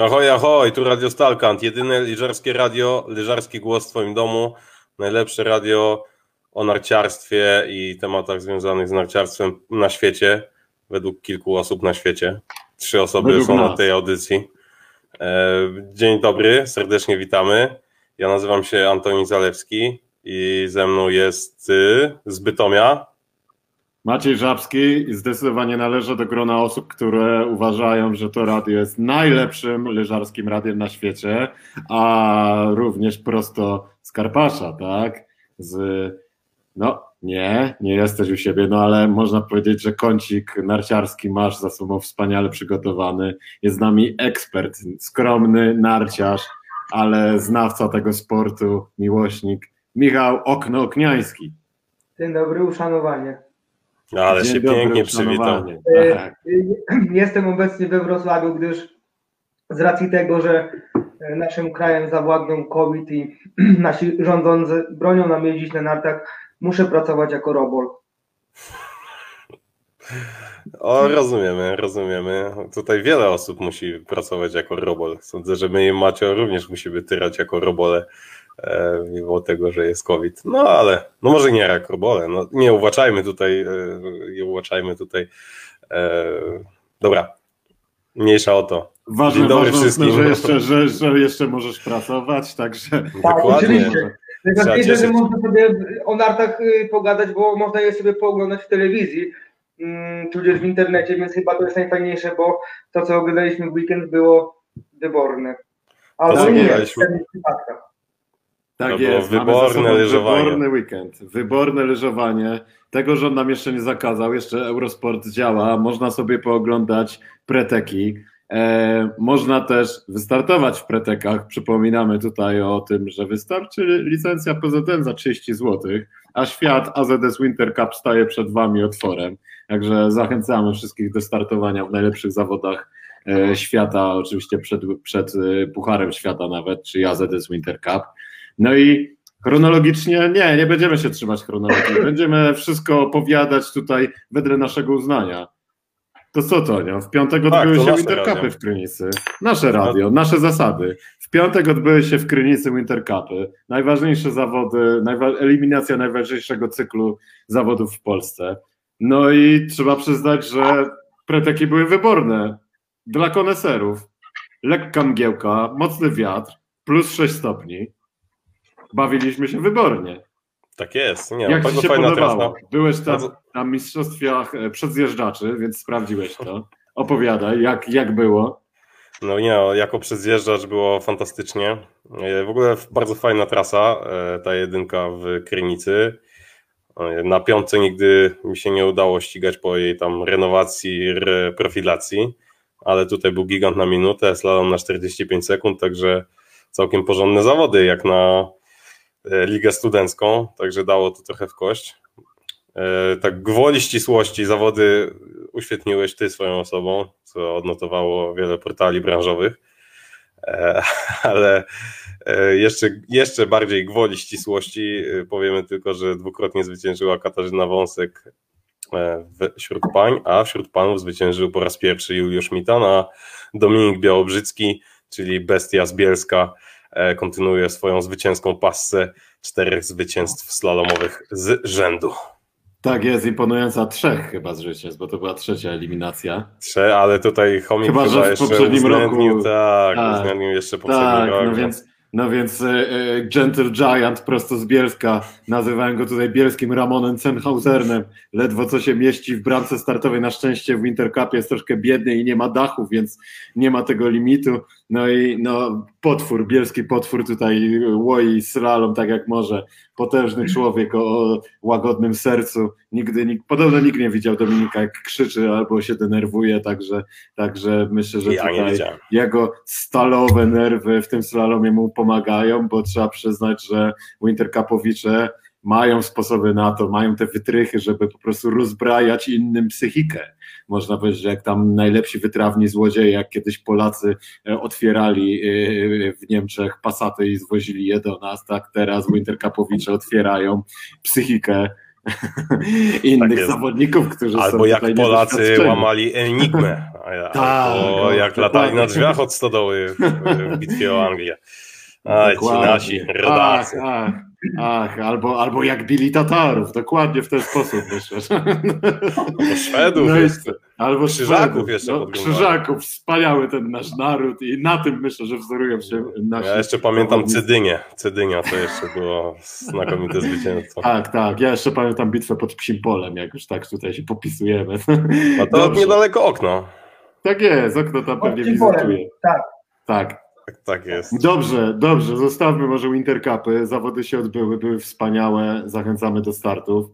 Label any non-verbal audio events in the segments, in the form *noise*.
Ahoj, ahoj, tu Radio Stalkant, jedyne lyżarskie radio, lyżarski głos w Twoim domu, najlepsze radio o narciarstwie i tematach związanych z narciarstwem na świecie, według kilku osób na świecie. Trzy osoby według są nas. na tej audycji. E, dzień dobry, serdecznie witamy. Ja nazywam się Antoni Zalewski i ze mną jest y, z Bytomia Maciej Żabski zdecydowanie należy do grona osób, które uważają, że to radio jest najlepszym leżarskim radiem na świecie, a również prosto z Karpasza, tak? Z, no nie, nie jesteś u siebie, no ale można powiedzieć, że kącik narciarski masz za sobą wspaniale przygotowany. Jest z nami ekspert, skromny narciarz, ale znawca tego sportu, miłośnik, Michał Okno-Okniański. Dzień dobry, uszanowanie. No, ale Dzień się dobry, pięknie przywitał. E, tak. Jestem obecnie we Wrocławiu, gdyż z racji tego, że e, naszym krajem zawładnął COVID i *clears throat* nasi rządzący bronią nam jeździć na nartach, muszę pracować jako robol. O, rozumiemy, rozumiemy. Tutaj wiele osób musi pracować jako robol. Sądzę, że my i Macio również musimy tyrać jako robole. E, mimo tego, że jest COVID. No ale, no może nie jak robole, no nie uwaczajmy tutaj, e, nie uwaczajmy tutaj. E, dobra, mniejsza o to. Ważne, dobry ważne wszystkim. Że jeszcze, że, że jeszcze możesz pracować, także... Tak, Dokładnie. Najważniejsze, że można sobie o nartach y, pogadać, bo można je sobie pooglądać w telewizji, mm, tudzież w internecie, więc chyba to jest najfajniejsze, bo to, co oglądaliśmy w weekend było wyborne. Ale nie, w tak to jest, wyborne leżowanie. Wyborny weekend, wyborne leżowanie. Tego rząd nam jeszcze nie zakazał, jeszcze Eurosport działa, można sobie pooglądać preteki. E, można też wystartować w pretekach. Przypominamy tutaj o tym, że wystarczy licencja PZN za 30 zł, a świat AZS Winter Cup staje przed Wami otworem. Także zachęcamy wszystkich do startowania w najlepszych zawodach e, świata, oczywiście przed, przed e, Pucharem Świata nawet, czy AZS Winter Cup. No i chronologicznie nie, nie będziemy się trzymać chronologii. *laughs* Będziemy wszystko opowiadać tutaj wedle naszego uznania. To co to, nie? W piątek tak, odbyły się Wintercupy w Krynicy. Nasze radio, nasze zasady. W piątek odbyły się w Krynicy Wintercupy. Najważniejsze zawody, eliminacja najważniejszego cyklu zawodów w Polsce. No i trzeba przyznać, że preteki były wyborne dla koneserów. Lekka mgiełka, mocny wiatr, plus 6 stopni bawiliśmy się wybornie. Tak jest. Nie, Jak ci się podobało? Byłeś tam na mistrzostwach e, przedzjeżdżaczy, więc sprawdziłeś to. Opowiadaj, jak, jak było. No nie, jako przedzjeżdżacz było fantastycznie. E, w ogóle bardzo fajna trasa, e, ta jedynka w Krynicy. Na piątce nigdy mi się nie udało ścigać po jej tam renowacji, reprofilacji, ale tutaj był gigant na minutę, slalom na 45 sekund, także całkiem porządne zawody jak na ligę studencką, także dało to trochę w kość. E, tak gwoli ścisłości zawody uświetniłeś ty swoją osobą, co odnotowało wiele portali branżowych, e, *laughs* ale jeszcze, jeszcze bardziej gwoli ścisłości powiemy tylko, że dwukrotnie zwyciężyła Katarzyna Wąsek wśród pań, a wśród panów zwyciężył po raz pierwszy Juliusz Mitan, a Dominik Białobrzycki, czyli bestia z Bielska, E, kontynuuje swoją zwycięską passę czterech zwycięstw slalomowych z rzędu. Tak jest, imponująca trzech chyba z życia, bo to była trzecia eliminacja. Trzech, ale tutaj Chomik chyba, chyba że w poprzednim roku. Tak, tak, uwzględnił jeszcze poprzedni tak, rok. No więc, no więc e, e, Gentle Giant prosto z Bielska, nazywałem go tutaj bielskim Ramonem Cenhausernem, ledwo co się mieści w bramce startowej, na szczęście w Wintercupie jest troszkę biedny i nie ma dachu, więc nie ma tego limitu, no i no, potwór, bielski potwór tutaj łoi slalom tak jak może, potężny człowiek o łagodnym sercu, nigdy, nikt, podobno nikt nie widział Dominika jak krzyczy albo się denerwuje, także, także myślę, że ja tutaj jego stalowe nerwy w tym slalomie mu pomagają, bo trzeba przyznać, że Wintercupowicze mają sposoby na to, mają te wytrychy, żeby po prostu rozbrajać innym psychikę. Można powiedzieć, że jak tam najlepsi wytrawni złodzieje, jak kiedyś Polacy e, otwierali e, w Niemczech pasaty i zwozili je do nas, tak teraz Winterkapowicze otwierają psychikę *laughs* innych tak zawodników, którzy albo są jak Polacy łamali Enigmę, *laughs* tak, albo no, jak latali na drzwiach od stodoły w, bitwie o Anglię. A ci nasi rodacy. Ach, ach. Ach, albo, albo jak bili Tatarów, dokładnie w ten sposób myślę. Albo Szwedów no jeszcze. Albo Krzyżaków jeszcze. No, Krzyżaków, wspaniały ten nasz naród i na tym myślę, że wzorują się nasi. Ja jeszcze pamiętam Cedynię. Cedynia to jeszcze było znakomite zwycięstwo. Tak, tak. Ja jeszcze pamiętam bitwę pod Psim Polem, jak już tak tutaj się popisujemy. A to Dobrze. niedaleko okno. Tak jest, okno tam pewnie wizytuje. Tak. Tak. Tak, tak jest. Dobrze, dobrze. Zostawmy może Wintercupy. Zawody się odbyły, były wspaniałe. Zachęcamy do startów.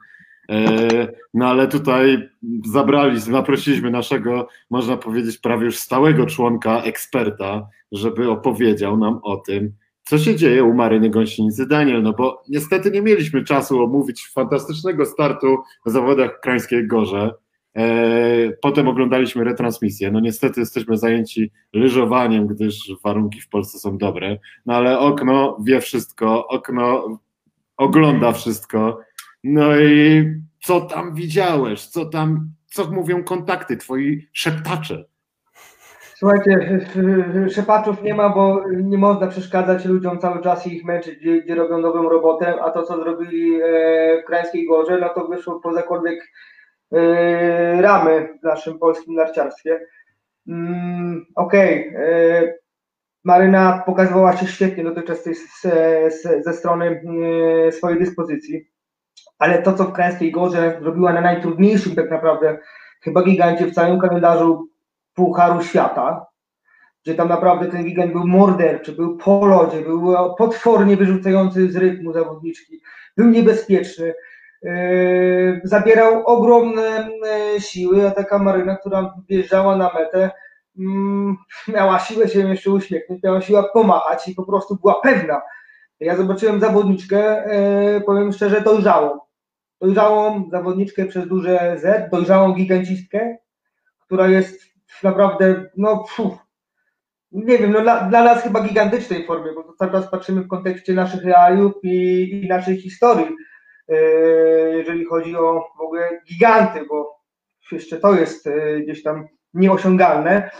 E, no ale tutaj zabraliśmy, zaprosiliśmy naszego, można powiedzieć, prawie już stałego członka, eksperta, żeby opowiedział nam o tym, co się dzieje u Maryny Gąsienicy Daniel, no bo niestety nie mieliśmy czasu omówić fantastycznego startu w zawodach Krańskiej Gorze. E, potem oglądaliśmy retransmisję. No niestety jesteśmy zajęci lyżowaniem, gdyż warunki w Polsce są dobre, no ale okno wie wszystko, okno ogląda wszystko. No i co tam widziałeś? Co tam, co mówią kontakty, twoi szeptacze? Słuchajcie, szepaczów nie ma, bo nie można przeszkadzać ludziom cały czas i ich męczyć, gdzie, gdzie robią dobrą robotę, a to, co zrobili e, w Krańskiej Gorze, no to wyszło pozakolwiek ramy w naszym polskim narciarstwie. Mm, okej, okay. Yy, Maryna pokazywała się świetnie dotychczas ze strony yy, swojej dyspozycji, ale to, co w Krańskiej Gorze zrobiła na najtrudniejszym tak naprawdę chyba gigancie w całym kalendarzu Pucharu Świata, gdzie tam naprawdę ten gigant był morderczy, był po lodzie, był potwornie wyrzucający z rytmu zawodniczki, był niebezpieczny, Yy, zabierał ogromne yy, siły, a taka Maryna, która wjeżdżała na metę, mm, *laughs* miała siłę się jeszcze uśmiechnąć, miała siłę pomachać i po prostu była pewna. Ja zobaczyłem zawodniczkę, yy, powiem szczerze, dojrzałą. Dojrzałą zawodniczkę przez duże Z, dojrzałą gigancistkę, która jest naprawdę, no puf, nie wiem, no dla, dla nas chyba gigantycznej formie, bo cały czas patrzymy w kontekście naszych realiów i, i naszej historii jeżeli chodzi o w ogóle giganty, bo jeszcze to jest e, gdzieś tam nieosiągalne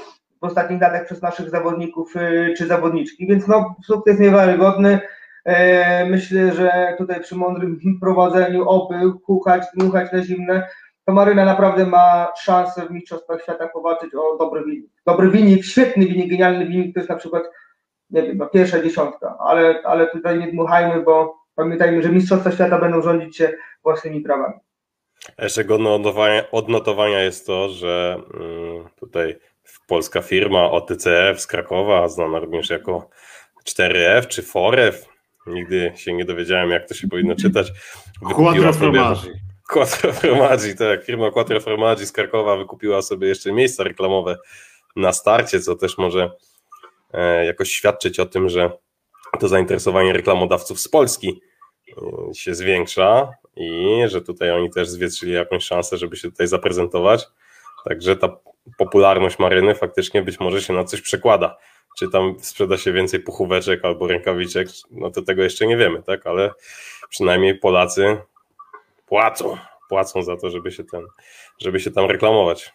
w ostatnich latach przez naszych zawodników e, czy zawodniczki, więc no sukces niewiarygodny. Myślę, że tutaj przy mądrym *laughs* prowadzeniu oby kuchać, dmuchać na zimne, to Maryna naprawdę ma szansę w Mistrzostwach Świata powalczyć o dobry wynik. Dobry wynik, świetny wynik, genialny wynik, to jest na przykład, nie wiem, no, pierwsza dziesiątka, ale, ale tutaj nie dmuchajmy, bo Pamiętajmy, że Mistrzostwa Świata będą rządzić się własnymi prawami. Jeszcze godne odnotowania, odnotowania jest to, że mm, tutaj polska firma OTCF z Krakowa, znana również jako 4F czy 4F, nigdy się nie dowiedziałem, jak to się powinno czytać. Quattro Formaggi. Quattro Formaggi, tak. Firma Quattro Formaggi z Krakowa wykupiła sobie jeszcze miejsca reklamowe na starcie, co też może e, jakoś świadczyć o tym, że to zainteresowanie reklamodawców z Polski y, się zwiększa i że tutaj oni też zwietrzyli jakąś szansę, żeby się tutaj zaprezentować. Także ta popularność maryny faktycznie być może się na coś przekłada. Czy tam sprzeda się więcej puchóweczek albo rękawiczek, no to tego jeszcze nie wiemy, tak? Ale przynajmniej Polacy płacą, płacą za to, żeby się, ten, żeby się tam reklamować.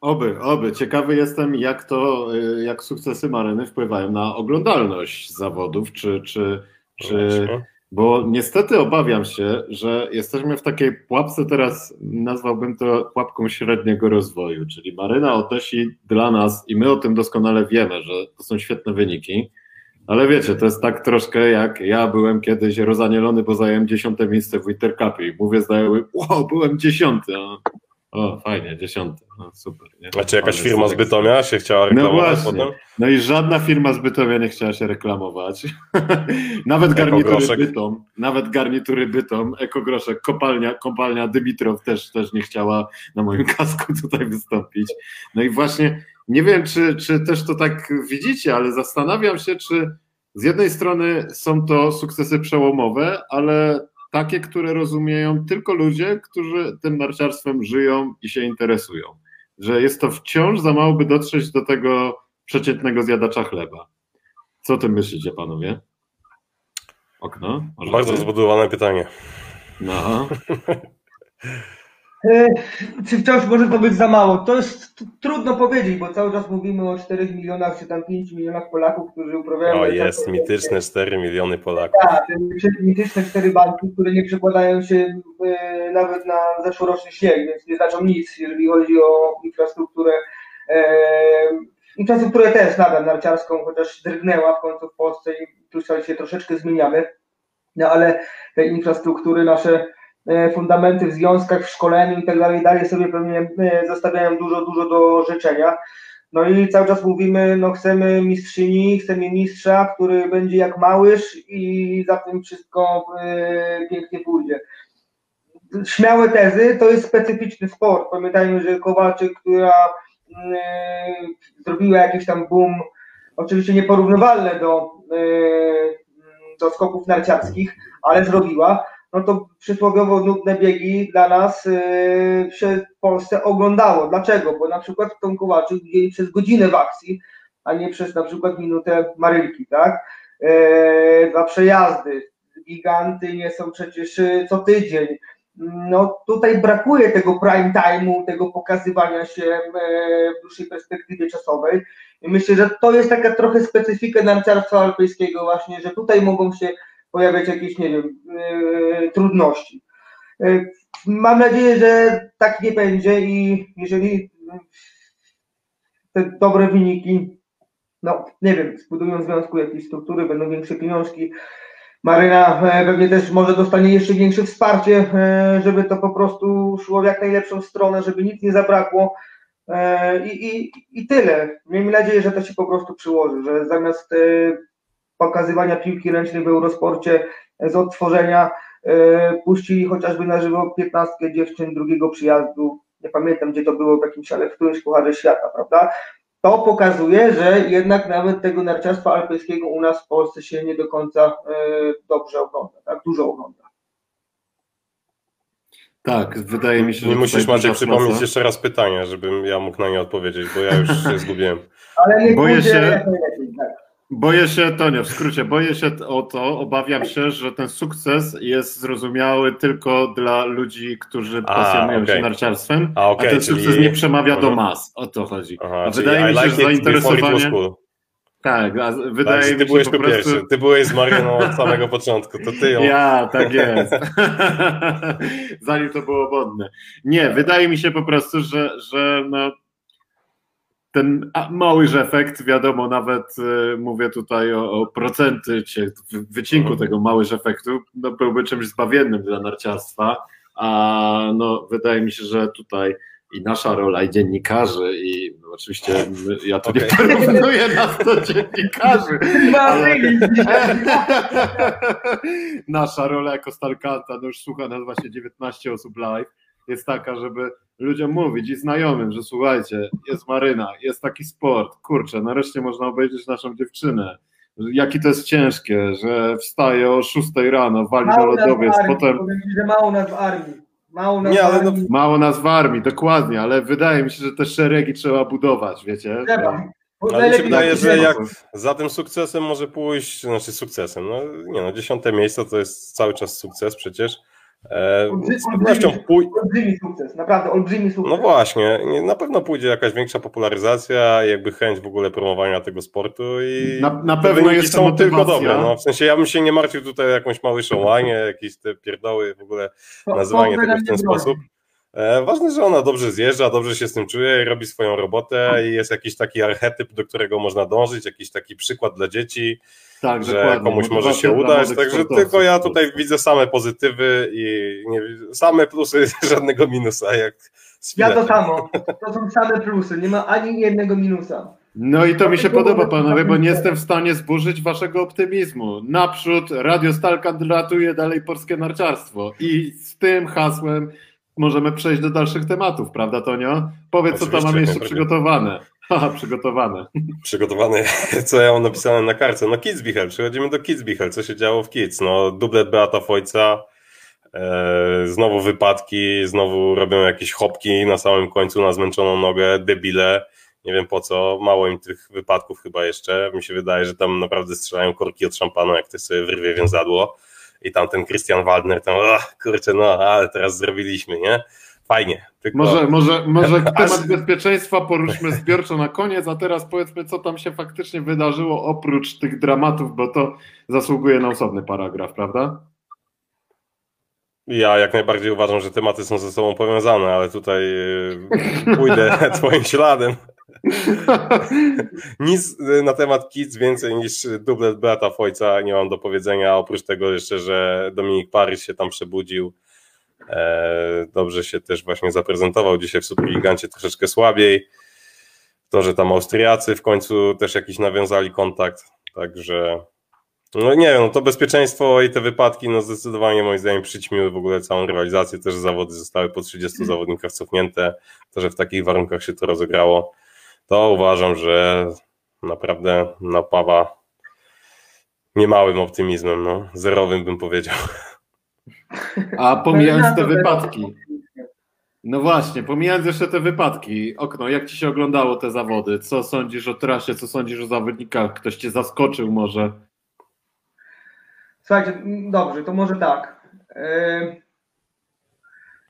Oby, oby. Ciekawy jestem, jak to, y, jak sukcesy Maryny wpływają na oglądalność zawodów, czy, czy, czy bo niestety obawiam się, że jesteśmy w takiej pułapce teraz, nazwałbym to pułapką średniego rozwoju, czyli Maryna odnosi dla nas i my o tym doskonale wiemy, że to są świetne wyniki, ale wiecie, to jest tak troszkę jak ja byłem kiedyś rozanielony, bo zająłem dziesiąte miejsce w Wintercupie i mówię znajomy, wow, byłem dziesiąty, a o, fajnie, dziesiąty, no, super. Nie? A czy jakaś firma z Bytomia się chciała no reklamować no potem? No i żadna firma z Bytomia nie chciała się reklamować. *laughs* nawet garnitury Bytom, nawet garnitury Bytom, Ekogroszek, kopalnia, kopalnia Dymitrow też, też nie chciała na moim *laughs* kasku tutaj wystąpić. No i właśnie nie wiem, czy, czy też to tak widzicie, ale zastanawiam się, czy z jednej strony są to sukcesy przełomowe, ale takie, które rozumieją tylko ludzie, którzy tym narciarstwem żyją i się interesują. Że jest to wciąż za mało, by dotrzeć do tego przeciętnego zjadacza chleba. Co ty myślicie, panowie? Okno? Bardzo ty? zbudowane pytanie. No. *laughs* E, czy wciąż może to być za mało? To jest trudno powiedzieć, bo cały czas mówimy o 4 milionach czy tam 5 milionach Polaków, którzy uprawiają. O, jest mityczne 4 miliony Polaków. Tak, mityczne 4 banki, które nie przekładają się e, nawet na zeszłoroczny śnieg, więc nie znaczą nic, jeżeli chodzi o infrastrukturę. E, infrastrukturę też nadal narciarską, chociaż drgnęła w końcu w Polsce i tu się troszeczkę zmieniamy. No ale te infrastruktury nasze fundamenty w związkach, w szkoleniu i tak dalej, dalej sobie pewnie e, zostawiają dużo, dużo do życzenia. No i cały czas mówimy, no chcemy mistrzyni, chcemy mistrza, który będzie jak małyż i za tym wszystko e, pięknie pójdzie. Śmiałe tezy, to jest specyficzny sport. Pamiętajmy, że Kowalczyk, która zrobiła jakiś tam boom, oczywiście nieporównywalne do, do skoków narciarskich, ale zrobiła no to przysłowiowo nudne biegi dla nas się w Polsce oglądało. Dlaczego? Bo na przykład Tom Kowaczyk widzieli przez godzinę w akcji, a nie przez na przykład minutę Marylki, tak? Yy, dwa przejazdy, giganty nie są przecież yy, co tydzień. No tutaj brakuje tego prime time'u, tego pokazywania się yy, w dłuższej perspektywie czasowej. I myślę, że to jest taka trochę specyfika narciarstwa alpejskiego właśnie, że tutaj mogą się pojawiać jakieś, nie wiem, yy, trudności. Yy, mam nadzieję, że tak nie będzie i jeżeli te dobre wyniki, no nie wiem, zbudują w związku jakieś struktury, będą większe pieniążki, Maryna e, pewnie też może dostanie jeszcze większe wsparcie, e, żeby to po prostu szło w jak najlepszą stronę, żeby nic nie zabrakło. E, I, i, I tyle. Miejmy nadzieję, że to się po prostu przyłoży, że zamiast pokazywania piłki ręcznej w Eurosporcie z odtworzenia e, puścili chociażby na żywo 15 dziewczyn drugiego przyjazdu. Nie pamiętam gdzie to było w jakimś, ale w którymś pucharze świata, prawda? To pokazuje, że jednak nawet tego narciarstwa alpejskiego u nas w Polsce się nie do końca e, dobrze ogląda, tak dużo ogląda. Tak, wydaje mi się, że. Nie musisz Maciek przypomnieć jeszcze raz pytanie, żebym ja mógł na nie odpowiedzieć, bo ja już się *laughs* zgubiłem. Ale nie Boję się. Tak. Boję się, Tonio, w skrócie, boję się o to, obawiam się, że ten sukces jest zrozumiały tylko dla ludzi, którzy pasjonują okay. się narciarstwem, a, okay, a ten sukces nie przemawia do mhm. mas, o to chodzi. Aha, a wydaje mi się, like że zainteresowanie... Tak, a wydaje tak, mi się, ty byłeś po prostu... pierwszy, ty byłeś z Marianą od samego początku, to ty ją... Ja, tak jest. *laughs* Zanim to było modne. Nie, wydaje mi się po prostu, że, że no, ten mały efekt, wiadomo, nawet y, mówię tutaj o, o procencie, wycinku mhm. tego mały efektu, no, byłby czymś zbawiennym dla narciarstwa, a no, wydaje mi się, że tutaj i nasza rola, i dziennikarzy, i no, oczywiście ja tu okay. nie porównuję nas do dziennikarzy, ale *laughs* nasza rola jako Stalkanta, no już słucha nas właśnie 19 osób live, jest taka, żeby ludziom mówić i znajomym, że słuchajcie, jest maryna, jest taki sport, kurczę, nareszcie można obejrzeć naszą dziewczynę. Jakie to jest ciężkie, że wstaje o 6 rano, wali mało do lodowiec, potem. że mało nas w armii. Mało nas, Nie, ale no... mało nas w armii, dokładnie, ale wydaje mi się, że te szeregi trzeba budować, wiecie? Trzeba. Ale mi się wydaje, że jak za tym sukcesem może pójść, znaczy sukcesem, no nie no, dziesiąte miejsce to jest cały czas sukces przecież, z pewnością pój... Olbrzymi sukces, naprawdę olbrzymi sukces. No właśnie, na pewno pójdzie jakaś większa popularyzacja, jakby chęć w ogóle promowania tego sportu i na, na pewno jest są motywacja. tylko dobre. No, w sensie ja bym się nie martwił tutaj o jakąś małyszą łanie, jakieś te pierdoły, w ogóle nazywanie tego w ten sposób. E, ważne, że ona dobrze zjeżdża, dobrze się z tym czuje, robi swoją robotę i jest jakiś taki archetyp, do którego można dążyć, jakiś taki przykład dla dzieci tak, że dokładnie. komuś może się udać. Także tylko ja tutaj widzę same pozytywy i nie, same plusy, *laughs* żadnego minusa. Jak ja to samo. To są same plusy, nie ma ani jednego minusa. No i to mi się podoba, panowie, bo nie jestem w stanie zburzyć waszego optymizmu. Naprzód Radio Stal kandydatuje dalej polskie narciarstwo i z tym hasłem możemy przejść do dalszych tematów, prawda Tonio? Powiedz, Oczywiście, co tam mamy jeszcze przygotowane. *laughs* Haha, przygotowane. Przygotowane. *laughs* Co ja mam napisane na kartce? No Kidsbichel, przechodzimy do Kidsbichel. Co się działo w Kids? No dublet Beata Fojca, e, znowu wypadki, znowu robią jakieś hopki na samym końcu na zmęczoną nogę, debile. Nie wiem po co, mało im tych wypadków chyba jeszcze. Mi się wydaje, że tam naprawdę strzelają korki od szampana, jak ktoś sobie wyrwie więzadło. I tam ten Christian Waldner tam, oh, kurczę, no ale teraz zrobiliśmy, nie? Fajnie. Tylko... Może, może, może *laughs* temat bezpieczeństwa poruszmy zbiorczo na koniec, a teraz powiedzmy, co tam się faktycznie wydarzyło oprócz tych dramatów, bo to zasługuje na osobny paragraf, prawda? Ja jak najbardziej uważam, że tematy są ze sobą powiązane, ale tutaj e, pójdę *laughs* twoim śladem. *laughs* Nic na temat Kids więcej niż dublet Beata Fojca nie mam do powiedzenia, oprócz tego jeszcze, że Dominik Paryż się tam przebudził. E, dobrze się też właśnie zaprezentował dzisiaj w Superligancie troszeczkę słabiej. To, że tam Austriacy w końcu też jakiś nawiązali kontakt, także no nie wiem, no to bezpieczeństwo i te wypadki, no zdecydowanie moim zdaniem przyćmiły w ogóle całą rywalizację, też zawody zostały po 30 zawodnikach cofnięte, to, że w takich warunkach się to rozegrało, to uważam, że naprawdę napawa niemałym optymizmem, no, zerowym bym powiedział. A pomijając te wypadki, no właśnie, pomijając jeszcze te wypadki, okno, jak ci się oglądało te zawody? Co sądzisz o trasie, co sądzisz o zawodnikach? Ktoś cię zaskoczył może? Słuchajcie, dobrze, to może tak.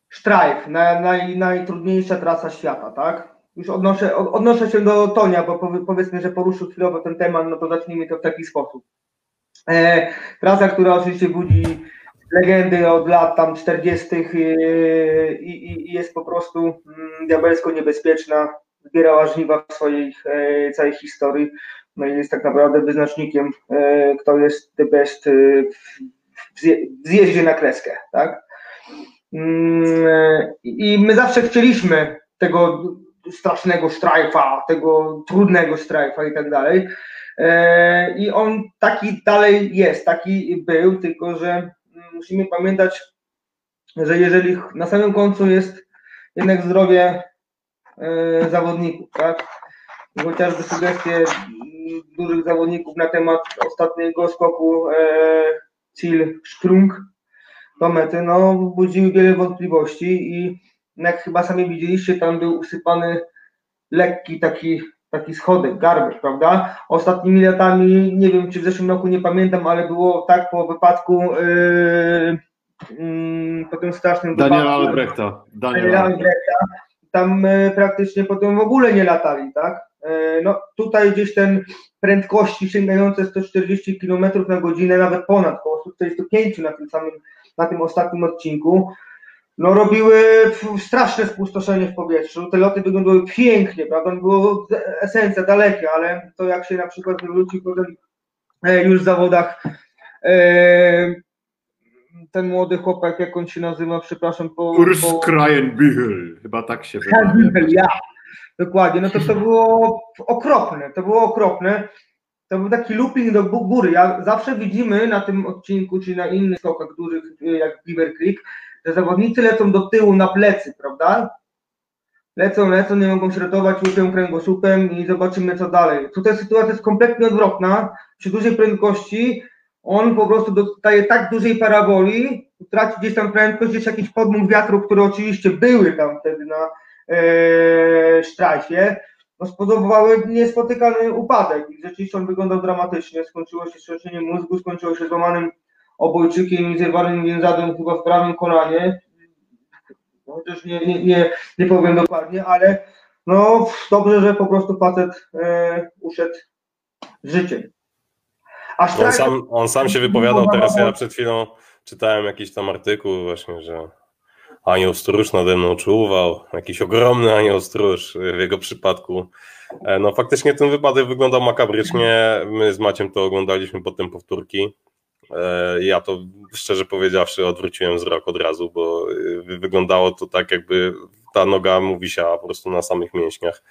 Sztrajf, naj, naj, najtrudniejsza trasa świata, tak? Już odnoszę, odnoszę się do Tonia, bo powiedzmy, że poruszył chwilowo ten temat, no to zacznijmy to w taki sposób. E, trasa, która oczywiście budzi legendy od lat tam 40. E, i, i jest po prostu mm, diabelsko niebezpieczna, zbierała żniwa w swojej e, całej historii no i jest tak naprawdę wyznacznikiem, e, kto jest the best e, w zjeździe na kreskę, tak? Mm, I my zawsze chcieliśmy tego strasznego strajfa, tego trudnego strajfa i tak dalej. I on taki dalej jest, taki był, tylko że musimy pamiętać, że jeżeli na samym końcu jest jednak zdrowie zawodników, tak? Chociażby sugestie dużych zawodników na temat ostatniego skoku e, Cil Strung do mety, no budziły wiele wątpliwości i jak chyba sami widzieliście, tam był usypany lekki taki, taki schodek, garbek, prawda? Ostatnimi latami, nie wiem czy w zeszłym roku, nie pamiętam, ale było tak po wypadku yy, yy, po tym strasznym Daniela Albrechta. Daniela Albrechta. Tam yy, praktycznie potem w ogóle nie latali, tak? E, no tutaj gdzieś ten prędkości sięgające 140 km na godzinę, nawet ponad, około 145 na tym samym, na tym ostatnim odcinku, no robiły straszne spustoszenie w powietrzu. Te loty wyglądały pięknie, prawda? Było esencja dalekie, ale to jak się na przykład wywróci potem e, już w zawodach e, ten młody chłopak, jak on się nazywa, przepraszam, po... Urs po... chyba tak się wymawia. ja. Dokładnie, no to to było okropne, to było okropne. To był taki looping do góry. Ja zawsze widzimy na tym odcinku, czy na innych skokach dużych, jak Beaver Creek, że zawodnicy lecą do tyłu na plecy, prawda? Lecą, lecą, nie mogą się ratować, łupią kręgosłupem i zobaczymy co dalej. Tutaj sytuacja jest kompletnie odwrotna. Przy dużej prędkości on po prostu dostaje tak dużej paraboli, traci gdzieś tam prędkość, gdzieś jakiś podmuch wiatru, które oczywiście były tam wtedy na, e, no spowodowały niespotykany upadek i rzeczywiście on wyglądał dramatycznie, skończyło się strzeżeniem mózgu, skończyło się złamanym obojczykiem i zerwanym więzadłem chyba w prawym kolanie, chociaż nie, nie, nie, nie powiem dokładnie, ale no dobrze, że po prostu facet e, uszedł z życiem. on, sam, on sam się wypowiadał teraz, ja przed chwilą czytałem jakiś tam artykuł właśnie, że anioł stróż nade mną czuwał, jakiś ogromny anioł stróż w jego przypadku. E, no faktycznie ten wypadek wyglądał makabrycznie, my z Maciem to oglądaliśmy potem powtórki. E, ja to szczerze powiedziawszy odwróciłem wzrok od razu, bo e, wyglądało to tak jakby ta noga mu wisiała po prostu na samych mięśniach.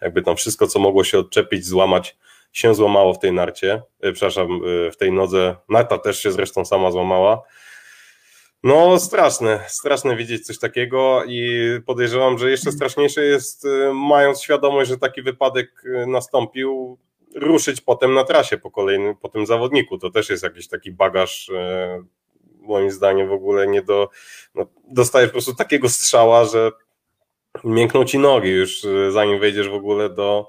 Jakby tam wszystko, co mogło się odczepić, złamać, się złamało w tej narcie, przepraszam, w tej nodze. Narta też się zresztą sama złamała. No, straszne, straszne widzieć coś takiego i podejrzewam, że jeszcze straszniejsze jest, y, mając świadomość, że taki wypadek y, nastąpił, ruszyć potem na trasie po kolejnym, po tym zawodniku. To też jest jakiś taki bagaż, y, moim zdaniem w ogóle nie do, no, dostajesz po prostu takiego strzała, że miękną ci nogi już zanim wejdziesz w ogóle do,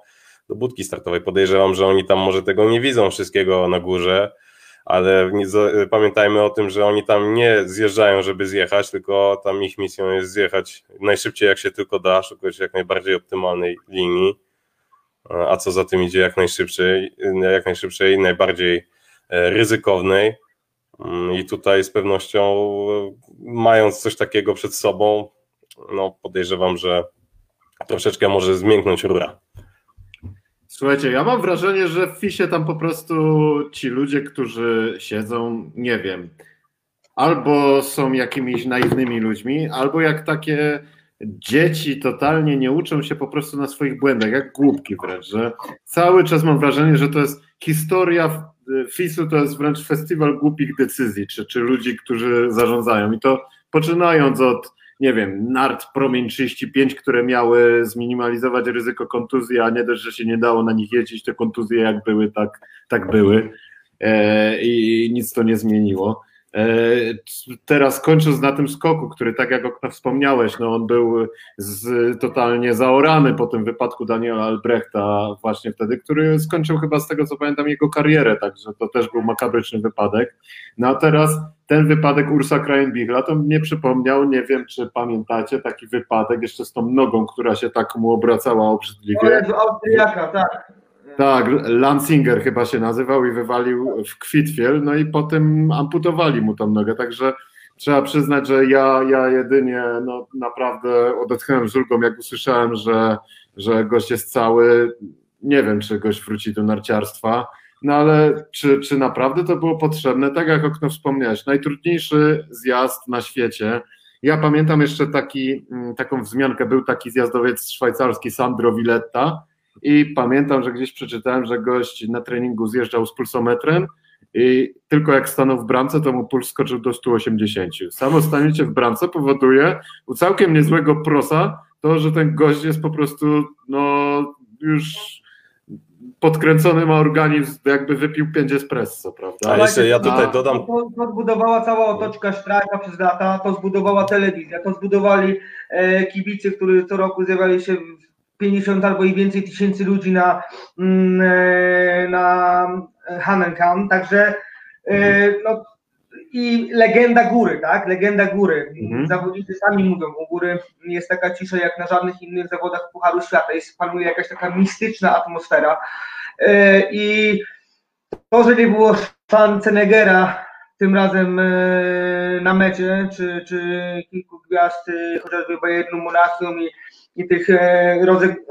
do budki startowej. Podejrzewam, że oni tam może tego nie widzą wszystkiego na górze, ale nie, pamiętajmy o tym, że oni tam nie zjeżdżają, żeby zjechać, tylko tam ich misją jest zjechać najszybciej jak się tylko da, szukać jak najbardziej optymalnej linii, a co za tym idzie jak najszybciej, jak najszybciej najbardziej e, ryzykownej mm, i tutaj z pewnością mając coś takiego przed sobą, no podejrzewam, że troszeczkę może zmięknąć rura. Słuchajcie, ja mam wrażenie, że w FISie tam po prostu ci ludzie, którzy siedzą, nie wiem, albo są jakimiś naiwnymi ludźmi, albo jak takie dzieci totalnie nie uczą się po prostu na swoich błędach, jak głupki wręcz, że cały czas mam wrażenie, że to jest historia FIS-u, to jest wręcz festiwal głupich decyzji, czy, czy ludzi, którzy zarządzają i to poczynając od nie wiem, NART Promień 35, które miały zminimalizować ryzyko kontuzji, a nie też, że się nie dało na nich jeździć, te kontuzje jak były, tak, tak były e, i nic to nie zmieniło. E, teraz kończąc na tym skoku, który tak jak wspomniałeś, no on był z, totalnie zaorany po tym wypadku Daniela Albrechta właśnie wtedy, który skończył chyba z tego co pamiętam jego karierę, także to też był makabryczny wypadek. No a teraz ten wypadek Ursa Krajenbichla to mnie przypomniał, nie wiem czy pamiętacie taki wypadek jeszcze z tą nogą, która się tak mu obracała obrzydliwie. Austriaka, tak. Tak, Lansinger chyba się nazywał i wywalił w Kwitwiel, no i potem amputowali mu tą nogę, także trzeba przyznać, że ja, ja jedynie no, naprawdę odetchnąłem z ulgą, jak usłyszałem, że, że gość jest cały. Nie wiem, czy gość wróci do narciarstwa, no ale czy, czy naprawdę to było potrzebne? Tak jak okno wspomniałeś, najtrudniejszy zjazd na świecie. Ja pamiętam jeszcze taki, mm, taką wzmiankę, był taki zjazdowiec szwajcarski Sandro Villetta, i pamiętam, że gdzieś przeczytałem, że gość na treningu zjeżdżał z pulsometrem i tylko jak stanął w bramce, to mu puls skoczył do 180. Samo staniecie w bramce powoduje u całkiem niezłego prosa to, że ten gość jest po prostu no już podkręcony ma organizm, jakby wypił 5 espresso, prawda? A jeszcze ja tutaj dodam... To, to zbudowała cała otoczka strajka przez lata, to zbudowała telewizja, to zbudowali e, kibicy, którzy co roku zjawali się w 50 albo i więcej tysięcy ludzi na, mm, e, na Hanenkan, także e, no, i legenda góry, tak? Legenda góry. Mhm. Zawodnicy sami mówią, u góry jest taka cisza jak na żadnych innych zawodach Pucharu Świata, jest, panuje jakaś taka mistyczna atmosfera e, i to, że nie było Schwarzeneggera tym razem na mecie, czy, czy kilku gwiazd, chociażby Bayernu Monachium i i tych e,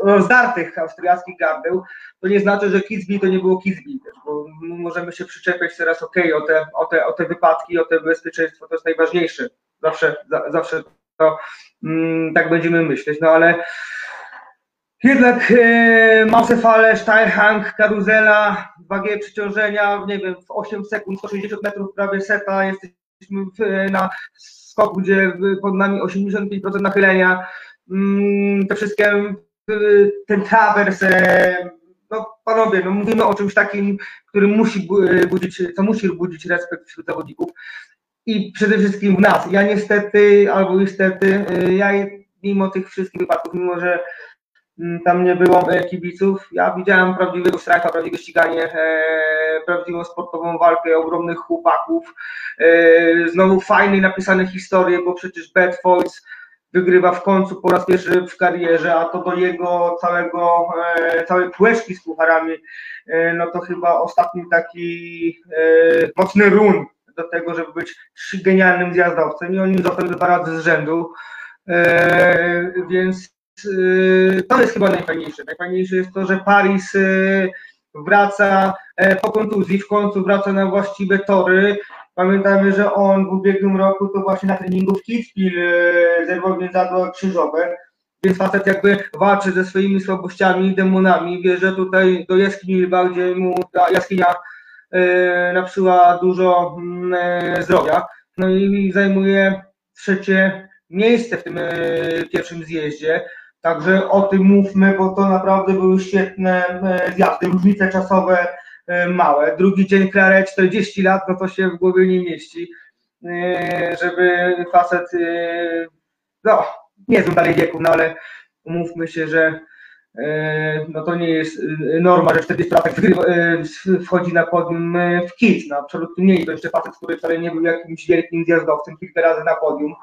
rozdartych austriackich gardeł, to nie znaczy, że Kizbi to nie było Kizbi bo możemy się przyczepiać teraz ok, o te, o te, o te wypadki, o te bezpieczeństwo, to jest najważniejsze. Zawsze, zawsze to mm, tak będziemy myśleć, no ale jednak e, Mausefale, Steilhang, karuzela, wagę przeciążenia, nie wiem, w 8 sekund, 160 metrów prawie seta, jesteśmy w, na skoku, gdzie pod nami 85% nachylenia, te wszystkie, y, ten trawers, e, no panowie, no mówimy o czymś takim, który musi budzić, co musi budzić respekt wśród zawodników i przede wszystkim w nas. Ja niestety, albo niestety, y, ja mimo tych wszystkich wypadków, mimo że mm, tam nie było e, kibiców, ja widziałem prawdziwego strajka, prawdziwe ściganie, e, prawdziwą sportową walkę ogromnych chłopaków, znowu fajne napisane historie, bo przecież Bad Boys wygrywa w końcu po raz pierwszy w karierze, a to do jego całego, e, całej płeszki z pucharami, e, no to chyba ostatni taki e, mocny run do tego, żeby być genialnym zjazdowcem i oni zostali dwa razy z rzędu, więc to jest chyba najfajniejsze. Najfajniejsze jest to, że Paris wraca po kontuzji, w końcu wraca na właściwe tory, Pamiętamy, że on w ubiegłym roku to właśnie na treningu w Kitzbühel e, zerwał więzadło krzyżowe, więc facet jakby walczy ze swoimi słabościami, demonami, że tutaj do jaskini Lwa, gdzie mu ta jaskinia e, napsuła dużo mm, e, zdrowia, no i zajmuje trzecie miejsce w tym e, pierwszym zjeździe. Także o tym mówmy, bo to naprawdę były świetne e, zjazdy, różnice czasowe małe. Drugi dzień Claret 40 lat, no to się w głowie nie mieści, e, żeby facet, e, no nie znam dalej wieku, no ale umówmy się, że no to nie jest norma, że 40 latek wchodzi na podium w kids, no absolutnie nie. To jeszcze facet, który wcale nie był jakimś wielkim zjazdowcem, kilka razy na podium.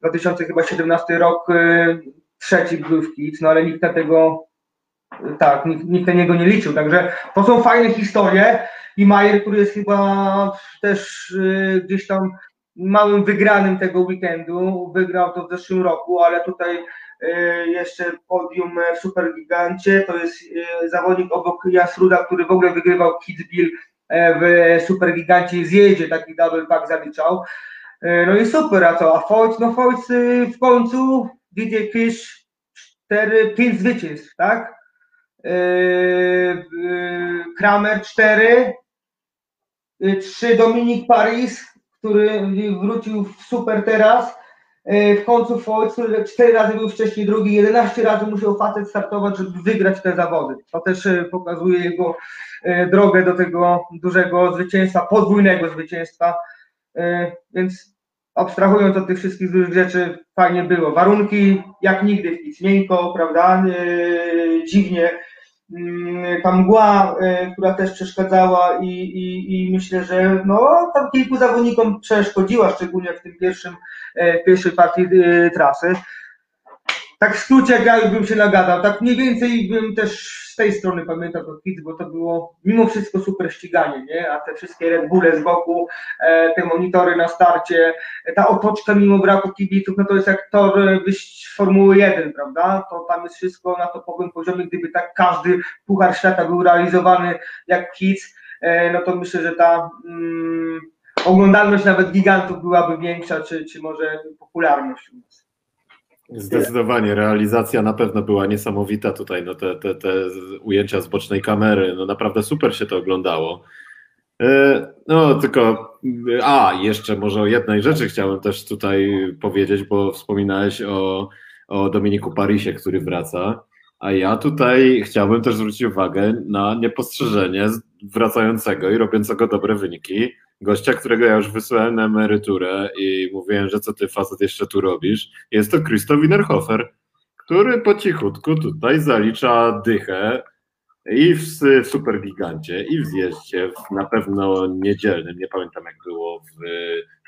2017 rok trzeci był w kids, no ale nikt na tego tak, nikt, nikt na niego nie liczył, także to są fajne historie i Majer, który jest chyba też y, gdzieś tam małym wygranym tego weekendu, wygrał to w zeszłym roku, ale tutaj y, jeszcze podium w Supergigancie, to jest y, zawodnik obok Jasruda, który w ogóle wygrywał Kidsville w Supergigancie zjedzie, taki double pack zaliczał. No i super, a co? A Foyt, no Foyt w końcu DJ Fish 4, 5 zwycięstw, tak? Yy, yy, Kramer 4, 3 yy, Dominik Paris, który wrócił w super teraz, w końcu Foyt, który 4 razy był wcześniej drugi, 11 razy musiał facet startować, żeby wygrać te zawody. To też pokazuje jego drogę do tego dużego zwycięstwa, podwójnego zwycięstwa, więc abstrahując od tych wszystkich złych rzeczy, fajnie było. Warunki jak nigdy w miękko, prawda, dziwnie, ta mgła, e, która też przeszkadzała i, i, i myślę, że no, tam kilku zawodnikom przeszkodziła, szczególnie w tym pierwszym, e, w pierwszej partii e, trasy tak w skrócie, jak ja bym się nagadał, tak mniej więcej bym też z tej strony pamiętał to hit, bo to było mimo wszystko super ściganie, nie? A te wszystkie Red Bulle z boku, e, te monitory na starcie, ta otoczka mimo braku kibiców, no to jest jak tor wyjść Formuły 1, prawda? To tam jest wszystko na topowym poziomie, gdyby tak każdy puchar świata był realizowany jak kids, e, no to myślę, że ta mm, oglądalność nawet gigantów byłaby większa, czy, czy może popularność u nas. Zdecydowanie, realizacja na pewno była niesamowita tutaj, no te, te, te ujęcia z bocznej kamery, no naprawdę super się to oglądało. E, no tylko, a jeszcze może o jednej rzeczy chciałem też tutaj powiedzieć, bo wspominałeś o, o Dominiku Parisie, który wraca, a ja tutaj chciałbym też zwrócić uwagę na niepostrzeżenie wracającego i robiącego dobre wyniki gościa, którego ja już wysłałem na emeryturę i mówiłem, że co ty facet jeszcze tu robisz, jest to Christoph Wienerhofer, który po cichutku tutaj zalicza dychę i w, Supergigancie, i w zjeździe, w, na pewno niedzielnym, nie pamiętam jak było w,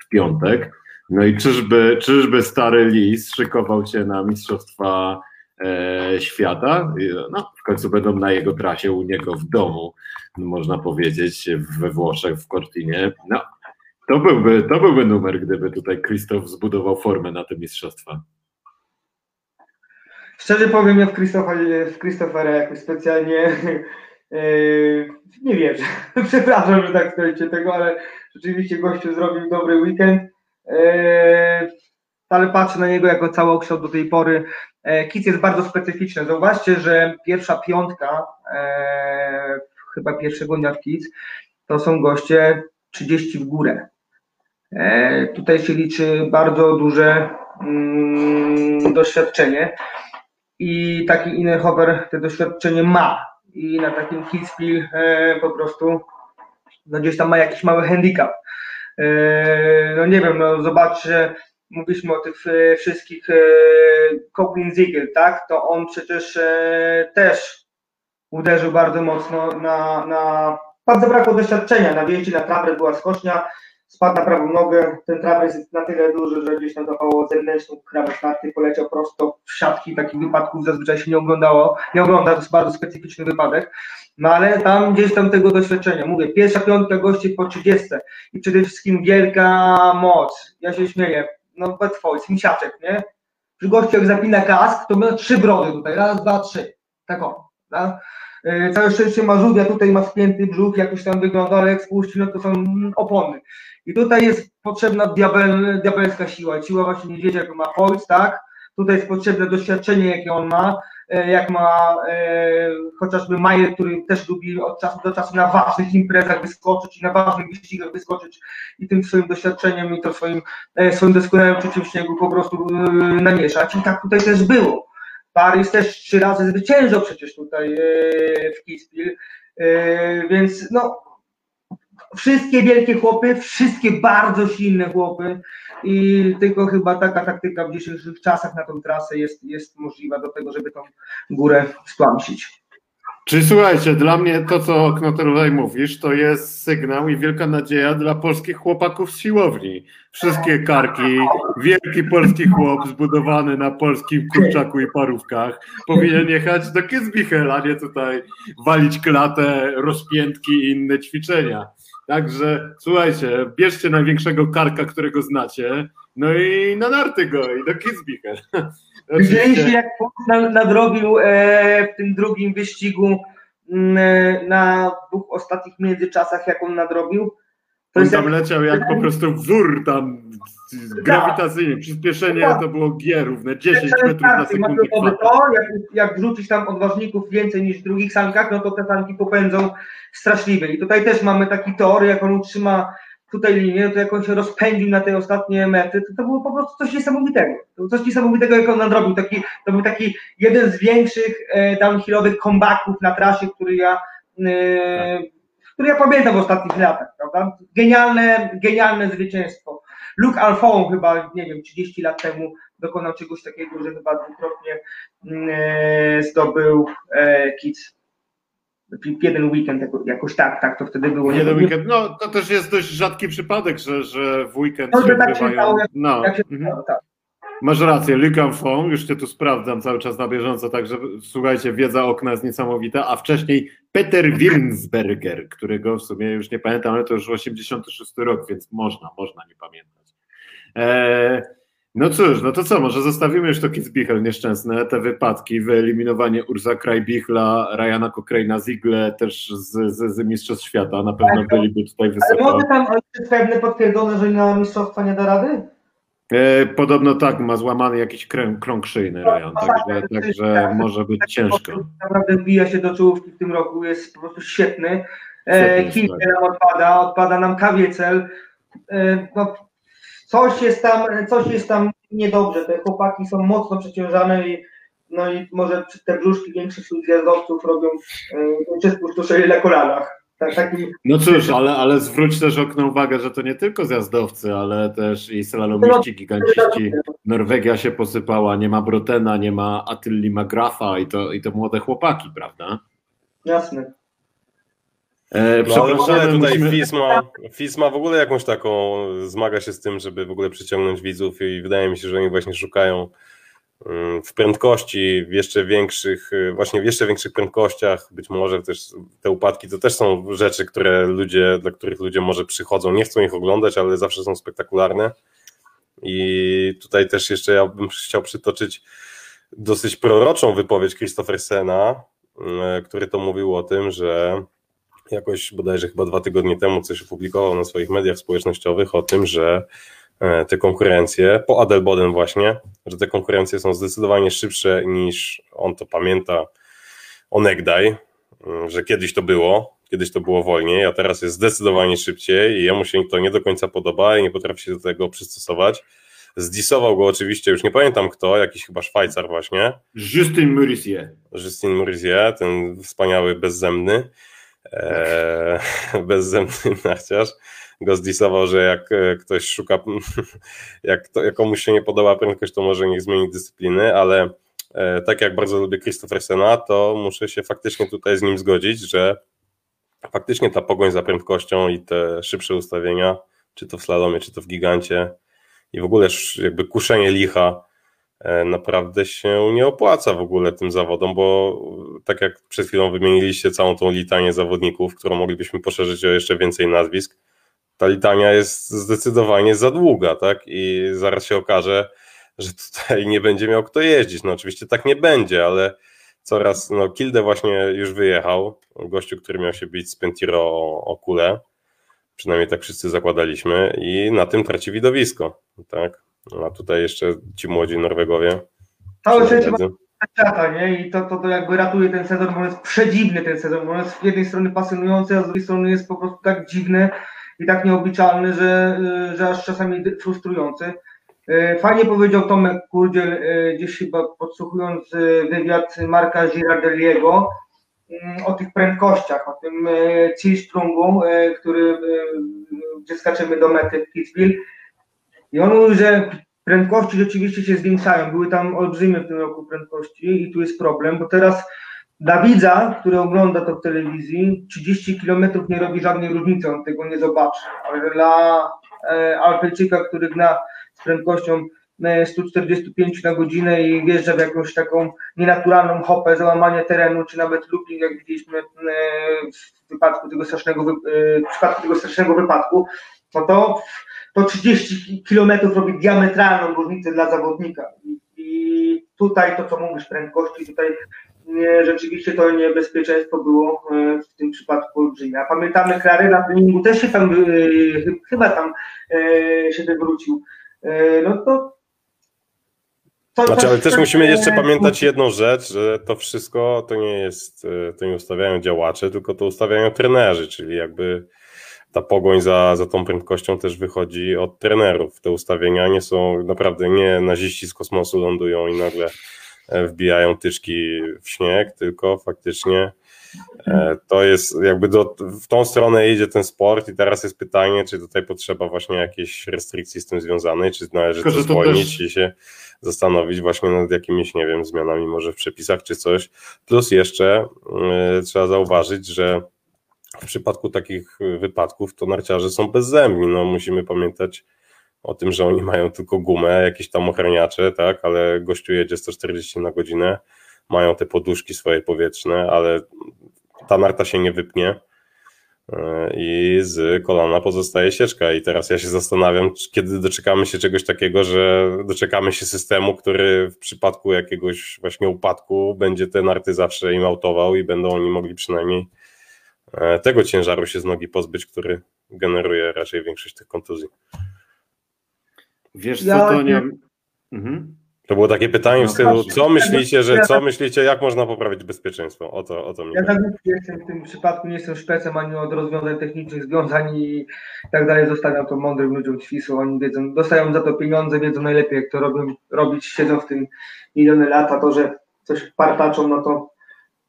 w piątek. No i czyżby, czyżby stary lis szykował się na Mistrzostwa Świata? No, w końcu będą na jego trasie u niego w domu można powiedzieć, we Włoszech, w Cortinie. No, to byłby, to byłby numer, gdyby tutaj Krzysztof zbudował formę na te mistrzostwa. Szczerze powiem, ja w Krzysztofa, jakoś specjalnie yy, nie wierzę. *laughs* Przepraszam, że tak stoicie tego, ale rzeczywiście gościu zrobił dobry weekend. Yy, ale patrzę na niego jako całokształt do tej pory. Yy, Kic jest bardzo specyficzny. Zauważcie, że pierwsza piątka chyba pierwszego dnia w Kids, to są goście 30 w górę. E, tutaj się liczy bardzo duże mm, doświadczenie i taki Innerhover to doświadczenie ma i na takim Kidsspiel e, po prostu no gdzieś tam ma jakiś mały handicap. E, no nie wiem, no zobaczcie, mówiliśmy o tych e, wszystkich e, Coplin Ziegel, tak? To on przecież e, też uderzył bardzo mocno na, na bardzo zabrakło doświadczenia, na wjeździe na trawę była skocznia, spadł na prawą nogę, ten trawers jest na tyle duży, że gdzieś tam zapało zewnętrzną krawę starty, poleciał prosto w siatki, takich wypadków zazwyczaj się nie oglądało, nie ogląda, to jest bardzo specyficzny wypadek, no ale tam gdzieś tam tego doświadczenia, mówię, pierwsza piątka gości po 30 i przede wszystkim wielka moc, ja się śmieję, no Betfoys, misiaczek, nie? Przy gościu jak zapina kask, to ma trzy brody tutaj, raz, dwa, trzy, tak o, tak? Całe szczęście ma żółwia, tutaj ma spięty brzuch, jakoś tam wygląda, ale jak spuści, no to są opony. I tutaj jest potrzebna diabel, diabelska siła, siła właśnie niedźwiedzia, jaką ma Holz, tak? Tutaj jest potrzebne doświadczenie, jakie on ma, e, jak ma e, chociażby Majer, który też lubi od czasu do czasu na ważnych imprezach wyskoczyć i na ważnych wyścigach wyskoczyć i tym swoim doświadczeniem i to swoim, e, swoim doskonałym czuciem śniegu po prostu namieszać. I tak tutaj też było. Paris też trzy razy zwyciężył przecież tutaj w Kispil, więc no wszystkie wielkie chłopy, wszystkie bardzo silne chłopy i tylko chyba taka taktyka w dzisiejszych czasach na tą trasę jest, jest możliwa do tego, żeby tą górę stłamsić. Czyli słuchajcie, dla mnie to, co Knoterlej mówisz, to jest sygnał i wielka nadzieja dla polskich chłopaków z siłowni. Wszystkie karki, wielki polski chłop zbudowany na polskim kurczaku i parówkach powinien jechać do Kitzbichel, a nie tutaj walić klatę, rozpiętki i inne ćwiczenia. Także słuchajcie, bierzcie największego karka, którego znacie, no i na narty go i do Kitzbichel. *laughs* Widzieliście, jak nadrobił e, w tym drugim wyścigu mm, e, na dwóch ostatnich międzyczasach, jak on nadrobił? To on tam jak... leciał jak po prostu wór tam grawitacyjnie, przyspieszenie to było G równe 10 metrów na sekundę. To, jak, jak wrzucić tam odważników więcej niż w drugich sankach, no to te sanki popędzą straszliwie. I tutaj też mamy taki tor, jak on utrzyma tutaj linię, to jak on się rozpędził na tej ostatniej mety, to, to było po prostu coś niesamowitego. To było coś niesamowitego, jak on nadrobił. Taki, to był taki jeden z większych e, downhillowych comebacków na trasie, który ja, e, który ja pamiętam w ostatnich latach, prawda? Genialne, genialne zwycięstwo. Luke Alfon chyba, nie wiem, 30 lat temu dokonał czegoś takiego, że chyba dwukrotnie mm, e, zdobył e, Kids jeden weekend jakoś tak, tak to wtedy było. Jeden weekend, no to też jest dość rzadki przypadek, że, że w weekend no, się tak. Się stało, jak, no. Jak się mhm. tak. Masz rację, Lucan Fong, już cię tu sprawdzam cały czas na bieżąco, także słuchajcie, wiedza okna jest niesamowita, a wcześniej Peter Wilmsberger, którego w sumie już nie pamiętam, ale to już 86 rok, więc można, można nie pamiętać. Eee, no cóż, no to co, może zostawimy już to Kitzbichel nieszczęsne, te wypadki, wyeliminowanie Urza Krajbichla, Ryana Cochrana, Zigle też z, z, z Mistrzostw Świata, na pewno tak, byliby tutaj wysoko. Ale może tam jest pewne potwierdzone, że na Mistrzostwa nie da rady? E, podobno tak, ma złamany jakiś kręg, krąg szyjny Ryan, no, także, tak, także tak, może być ciężko. Naprawdę wbija się do czołówki w tym roku, jest po prostu świetny. E, Kim nam odpada, odpada nam Kawiecel. E, no, coś jest tam, coś jest tam niedobrze. Te chłopaki są mocno przeciążane i no i może te brzuszki większych zjazdowców robią yy, spustoszeli na kolanach. No cóż, ale, ale zwróć też okno uwagę, że to nie tylko zjazdowcy, ale też i slalomiści, no, giganciści. Norwegia się posypała, nie ma Brotena, nie ma Attilli Magrafa i to, i to młode chłopaki, prawda? Jasne. E, no, ale w ogóle tutaj musimy... FISMA, FISMA w ogóle jakąś taką zmaga się z tym, żeby w ogóle przyciągnąć widzów i wydaje mi się, że oni właśnie szukają w prędkości w jeszcze większych, właśnie w jeszcze większych prędkościach, być może też te upadki to też są rzeczy, które ludzie, dla których ludzie może przychodzą, nie chcą ich oglądać, ale zawsze są spektakularne. I tutaj też jeszcze ja bym chciał przytoczyć dosyć proroczą wypowiedź Christophersena, mm, który to mówił o tym, że jakoś bodajże chyba dwa tygodnie temu coś opublikował na swoich mediach społecznościowych o tym, że te konkurencje, po Adelboden właśnie, że te konkurencje są zdecydowanie szybsze niż on to pamięta onegdaj, mm, że kiedyś to było, kiedyś to było wolniej, a teraz jest zdecydowanie szybciej i jemu się to nie do końca podoba i nie potrafi się do tego przystosować. Zdisował go oczywiście, już nie pamiętam kto, jakiś chyba Szwajcar właśnie. Justin Murisier. Justin Murisier, ten wspaniały, bezzemny. Eee, *laughs* bezzębny narciarz go zdisował, że jak e, ktoś szuka, *laughs* jak, to, jak komuś się nie podoba prędkość, to może niech zmieni dyscypliny, ale e, tak jak bardzo lubię Christophersena, to muszę się faktycznie tutaj z nim zgodzić, że faktycznie ta pogoń za prędkością i te szybsze ustawienia, czy to w slalomie, czy to w gigancie i w ogóle jakby kuszenie licha E, naprawdę się nie opłaca w ogóle tym zawodom, bo tak jak przed chwilą wymieniliście całą tą litanię zawodników, którą moglibyśmy poszerzyć o jeszcze więcej nazwisk, ta litania jest zdecydowanie za długa, tak? I zaraz się okaże, że tutaj nie będzie miał kto jeździć. No oczywiście tak nie będzie, ale coraz, no Kilde właśnie już wyjechał, gościu, który miał się bić z Pentiro o, o kulę, przynajmniej tak wszyscy zakładaliśmy i na tym traci widowisko, tak? A tutaj jeszcze ci młodzi Norwegowie. Cały świat świata, nie? I to, to, to jakby ratuje ten sezon, bo on jest przedziwny ten sezon, bo on jest z jednej strony pasjonujący, a z drugiej strony jest po prostu tak dziwny i tak nieobliczalny, że, że aż czasami frustrujący. E, fajnie powiedział Tomek Kurdziel, e, gdzieś chyba podsłuchując wywiad Marka Girardelliego, mm, o tych prędkościach, o tym Zielsprungu, który, gdzie skaczemy do mety w Kitzbühel. I on mówił, że prędkości rzeczywiście się zwiększają. Były tam olbrzymie w tym roku prędkości i tu jest problem, bo teraz dla widza, który ogląda to w telewizji, 30 km nie robi żadnej różnicy, on tego nie zobaczy. Ale dla e, Alpejczyka, który gna z prędkością 145 e, na godzinę i wjeżdża w jakąś taką nienaturalną hopę, załamanie terenu, czy nawet looping, jak widzieliśmy e, w wypadku tego strasznego, w przypadku tego strasznego wypadku, no to, to 30 km robi diametralną różnicę dla zawodnika. I tutaj to, co mówisz, prędkości, tutaj rzeczywiście to niebezpieczeństwo było e, w tym przypadku olbrzymie. A pamiętamy, Klary na treningu też się tam, e, chyba tam e, się wywrócił. No to to, znaczy, ale też musimy jeszcze pamiętać jedną rzecz, że to wszystko to nie jest, to nie ustawiają działacze, tylko to ustawiają trenerzy, czyli jakby ta pogoń za, za tą prędkością też wychodzi od trenerów. Te ustawienia nie są naprawdę nie naziści z kosmosu lądują i nagle wbijają tyczki w śnieg, tylko faktycznie e, to jest jakby do, w tą stronę idzie ten sport i teraz jest pytanie, czy tutaj potrzeba właśnie jakiejś restrykcji z tym związanej, czy należy to zwolnić też... i się zastanowić właśnie nad jakimiś, nie wiem, zmianami może w przepisach czy coś. Plus jeszcze y, trzeba zauważyć, że w przypadku takich wypadków to narciarze są bezzębni, no musimy pamiętać o tym, że oni mają tylko gumę, jakieś tam ochraniacze, tak, ale gościu jedzie 140 na godzinę, mają te poduszki swoje powietrzne, ale ta narta się nie wypnie. E, i z kolana pozostaje sieczka. I teraz ja się zastanawiam, kiedy doczekamy się czegoś takiego, że doczekamy się systemu, który w przypadku jakiegoś właśnie upadku będzie te narty zawsze im autował i będą oni mogli przynajmniej e, tego ciężaru się z nogi pozbyć, który generuje raczej większość tych kontuzji. Wiesz ja, co, to nie... Mhm. To było takie pytanie w stylu, co myślicie, że co myślicie, jak można poprawić bezpieczeństwo? O to, o to mi Ja tak jestem w tym przypadku, nie jestem szpecem ani od rozwiązań technicznych, związań i tak dalej. Zostawiam to mądrym ludziom ćwisu, oni wiedzą, dostają za to pieniądze, wiedzą najlepiej, jak to robią, robić, siedzą w tym miliony lata. To, że coś partaczą, no to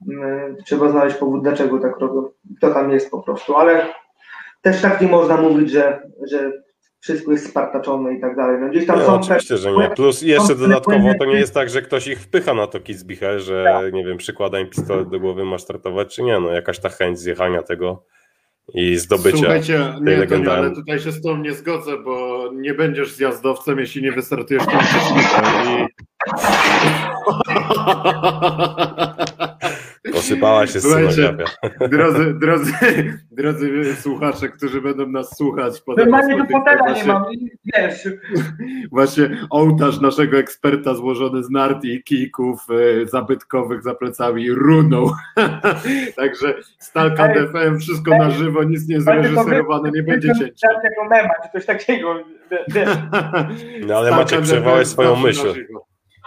yy, trzeba znaleźć powód, dlaczego tak robią. To tam jest po prostu, ale też tak nie można mówić, że, że wszystko jest spartaczone i tak dalej. No gdzieś tam nie, są oczywiście, te... że nie. Plus jeszcze dodatkowo to nie jest tak, że ktoś ich wpycha na to Kitzbichel, że tak. nie wiem, przykłada im pistolet do głowy, ma startować, czy nie. No jakaś ta chęć zjechania tego i zdobycia Słuchajcie, tej nie, nie, ale tutaj się z tą nie zgodzę, bo nie będziesz zjazdowcem, jeśli nie wystartujesz tym i... *laughs* Posypała się Słuchajcie, drodzy, drodzy, drodzy słuchacze, którzy będą nas słuchać. Normalnie do fotela nie mam, wiesz. Właśnie ołtarz naszego eksperta złożony z nart i kijków e, zabytkowych za plecami runął. *laughs* Także Stalka DFM, wszystko na żywo, nic nie zreżyserowane, nie będzie cięcia. Takiego mema, czy coś takiego. *laughs* No ale Maciek przerwałeś swoją myśl.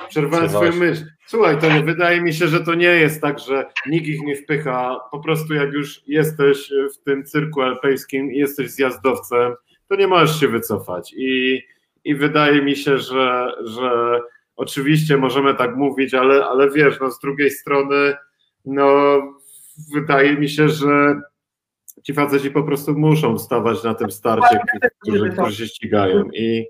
Przerwałem swoją myśl. Słuchaj, to nie, wydaje mi się, że to nie jest tak, że nikt ich nie wpycha. Po prostu jak już jesteś w tym cyrku alpejskim i jesteś zjazdowcem, to nie możesz się wycofać. I, i wydaje mi się, że, że oczywiście możemy tak mówić, ale, ale wiesz, no z drugiej strony, no wydaje mi się, że ci faceci po prostu muszą stawać na tym starcie, którzy, którzy się ścigają. I...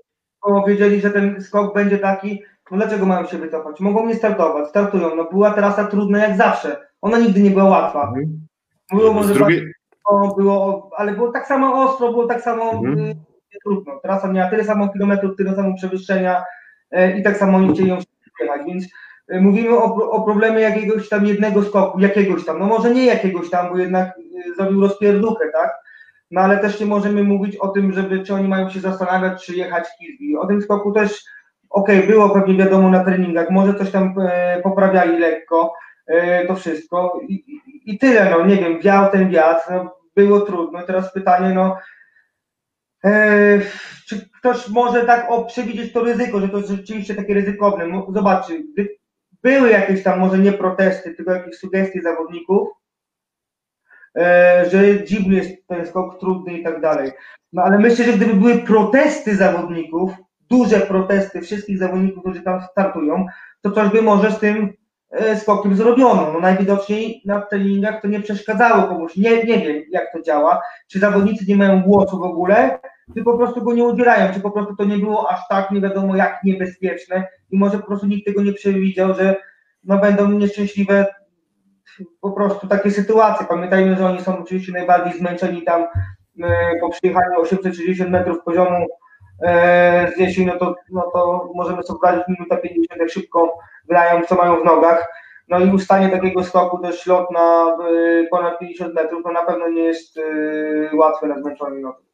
Bo wiedzieli, że ten skok będzie taki, no dlaczego mają się wycofać? Mogą nie startować, startują. No była trasa trudna jak zawsze. Ona nigdy nie była łatwa. Mhm. Było może drugiej... było, ale było tak samo ostro, było tak samo mhm. y, trudno. Trasa miała tyle samo kilometrów, tyle samo przewyższenia y, i tak samo oni chcieli ją jechać, więc y, mówimy o, o problemie jakiegoś tam jednego skoku, jakiegoś tam, no może nie jakiegoś tam, bo jednak y, zrobił rozpierduchę, tak? No ale też nie możemy mówić o tym, żeby czy oni mają się zastanawiać, czy jechać Kizbi. O tym skoku też okej, okay, było pewnie wiadomo na treningach, może coś tam e, poprawiali lekko, e, to wszystko. I, i, tyle, no nie wiem, wiał ten wiatr, no, było trudno, teraz pytanie, no e, czy ktoś może tak o, przewidzieć to ryzyko, że to jest rzeczywiście takie ryzykowne, no, zobaczcie, były jakieś tam może nie protesty, tylko jakieś sugestie zawodników, e, że dziwny jest ten skok, trudny i tak dalej, no ale myślę, że gdyby były protesty zawodników, duże protesty wszystkich zawodników, którzy tam startują, to coś by może z tym e, skokiem zrobiono. No najwidoczniej na treningach to nie przeszkadzało komuś. Nie, nie wiem, jak to działa. Czy zawodnicy nie mają głosu w ogóle, czy po prostu go nie udzielają, czy po prostu to nie było aż tak nie wiadomo jak niebezpieczne i może po prostu nikt tego nie przewidział, że no będą nieszczęśliwe po prostu takie sytuacje. Pamiętajmy, że oni są oczywiście najbardziej zmęczeni tam e, po przyjechaniu 860 metrów poziomu e, z jesieni, no to, no to możemy sobie wyobrazić minuta 50, jak szybko grają, co mają w nogach. No i ustanie takiego skoku, też lot na e, ponad 50 metrów, to na pewno nie jest łatwe na zmęczonej nogi.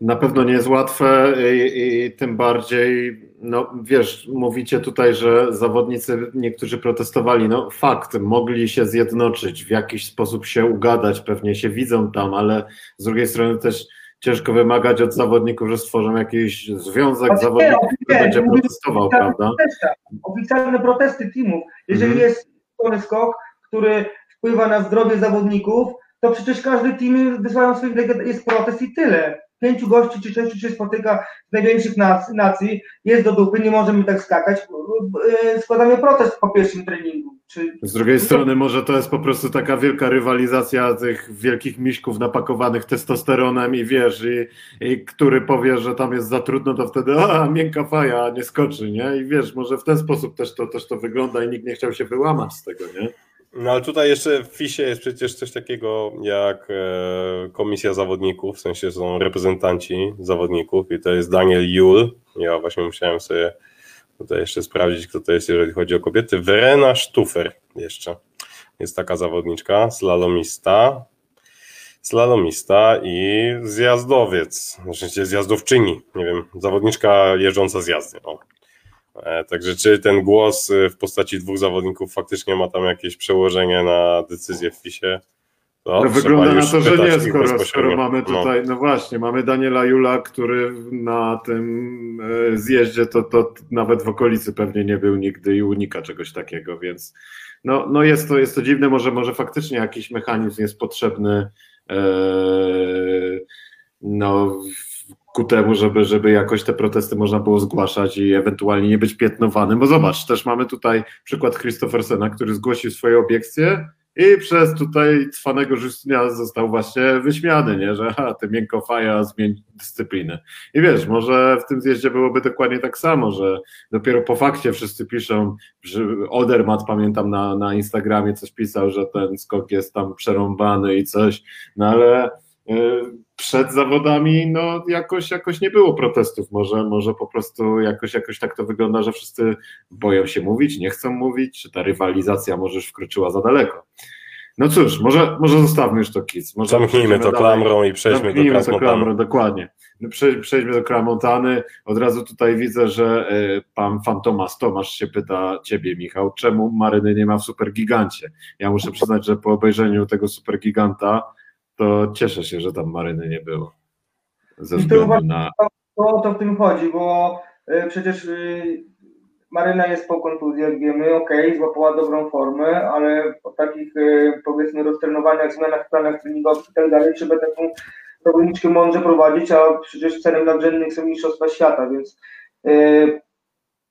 Na pewno nie jest łatwe i, i, tym bardziej, no wiesz, mówicie tutaj, że zawodnicy niektórzy protestowali. No fakt, mogli się zjednoczyć, w jakiś sposób się ugadać, pewnie się widzą tam, ale z drugiej strony też ciężko wymagać od zawodników, że stworzą jakiś związek znaczy, zawodników, który będzie protestował, prawda? oficjalne protesty teamów. Jeżeli mhm. jest skok, który wpływa na zdrowie zawodników, to przecież każdy team wysyłają swoich jest protest i tyle pięciu gości czy sześciu się spotyka z największych nacji, jest do dupy, nie możemy tak skakać, e, składamy protest po pierwszym treningu. Czy... Z drugiej strony może to jest po prostu taka wielka rywalizacja tych wielkich miśków napakowanych testosteronem i wiesz, i, i który powie, że tam jest za trudno, to wtedy a, miękka faja, nie skoczy, nie? I wiesz, może w ten sposób też to, też to wygląda i nikt nie chciał się wyłamać z tego, nie? No ale tutaj jeszcze w FISie jest przecież coś takiego jak e, komisja zawodników, w sensie są reprezentanci zawodników i to jest Daniel Jul. Ja właśnie musiałem sobie tutaj jeszcze sprawdzić, kto to jest, jeżeli chodzi o kobiety. Verena Stufer jeszcze jest taka zawodniczka, slalomista, slalomista i zjazdowiec, znaczy zjazdowczyni, nie wiem, zawodniczka jeżdżąca z jazdy. O. E, także czy ten głos y, w postaci dwóch zawodników faktycznie ma tam jakieś przełożenie na decyzję w FISie? To no, wygląda na to, że nie, skoro, skoro mamy no. tutaj, no. no. właśnie, mamy Daniela Jula, który na tym e, zjeździe to, to nawet w okolicy pewnie nie był nigdy i unika czegoś takiego, więc no, no jest, to, jest to dziwne, może, może faktycznie jakiś mechanizm jest potrzebny e, no, ku temu, żeby, żeby jakoś te protesty można było zgłaszać i ewentualnie nie być piętnowanym. Bo zobacz, też mamy tutaj przykład Christophersena, który zgłosił swoje obiekcje i przez tutaj cwanego Justynia został właśnie wyśmiany, nie? że ha, ty miękkofaja, zmień dyscyplinę. I wiesz, może w tym zjeździe byłoby dokładnie tak samo, że dopiero po fakcie wszyscy piszą, że Odermat, pamiętam na, na Instagramie coś pisał, że ten skok jest tam przerąbany i coś, no ale E, przed zawodami no jakoś, jakoś nie było protestów. Może, może po prostu jakoś, jakoś tak to wygląda, że wszyscy boją się mówić, nie chcą mówić, czy ta rywalizacja może już wkroczyła za daleko. No cóż, może, może zostawmy już to kic. Może Zamknijmy to klamrą i przejdźmy Zamknijmy do to klamrą, dokładnie. No, przejdźmy do Kramontany. Od razu tutaj widzę, że e, pan Fantomas Tomasz się pyta ciebie, Michał, czemu Maryny nie ma w Supergigancie? Ja muszę przyznać, że po obejrzeniu tego Supergiganta to cieszę się, że tam maryny nie było. Ze względu na. To, to w tym chodzi, bo y, przecież y, Maryna jest po kontuzji, jak wiemy, ok, złapała dobrą formę, ale po takich y, powiedzmy roztrenowaniach, zmianach w planach treningowych i tak dalej, trzeba taką zawodniczkę mądrze prowadzić, a przecież celem nadrzędnym są Mistrzostwa Świata, więc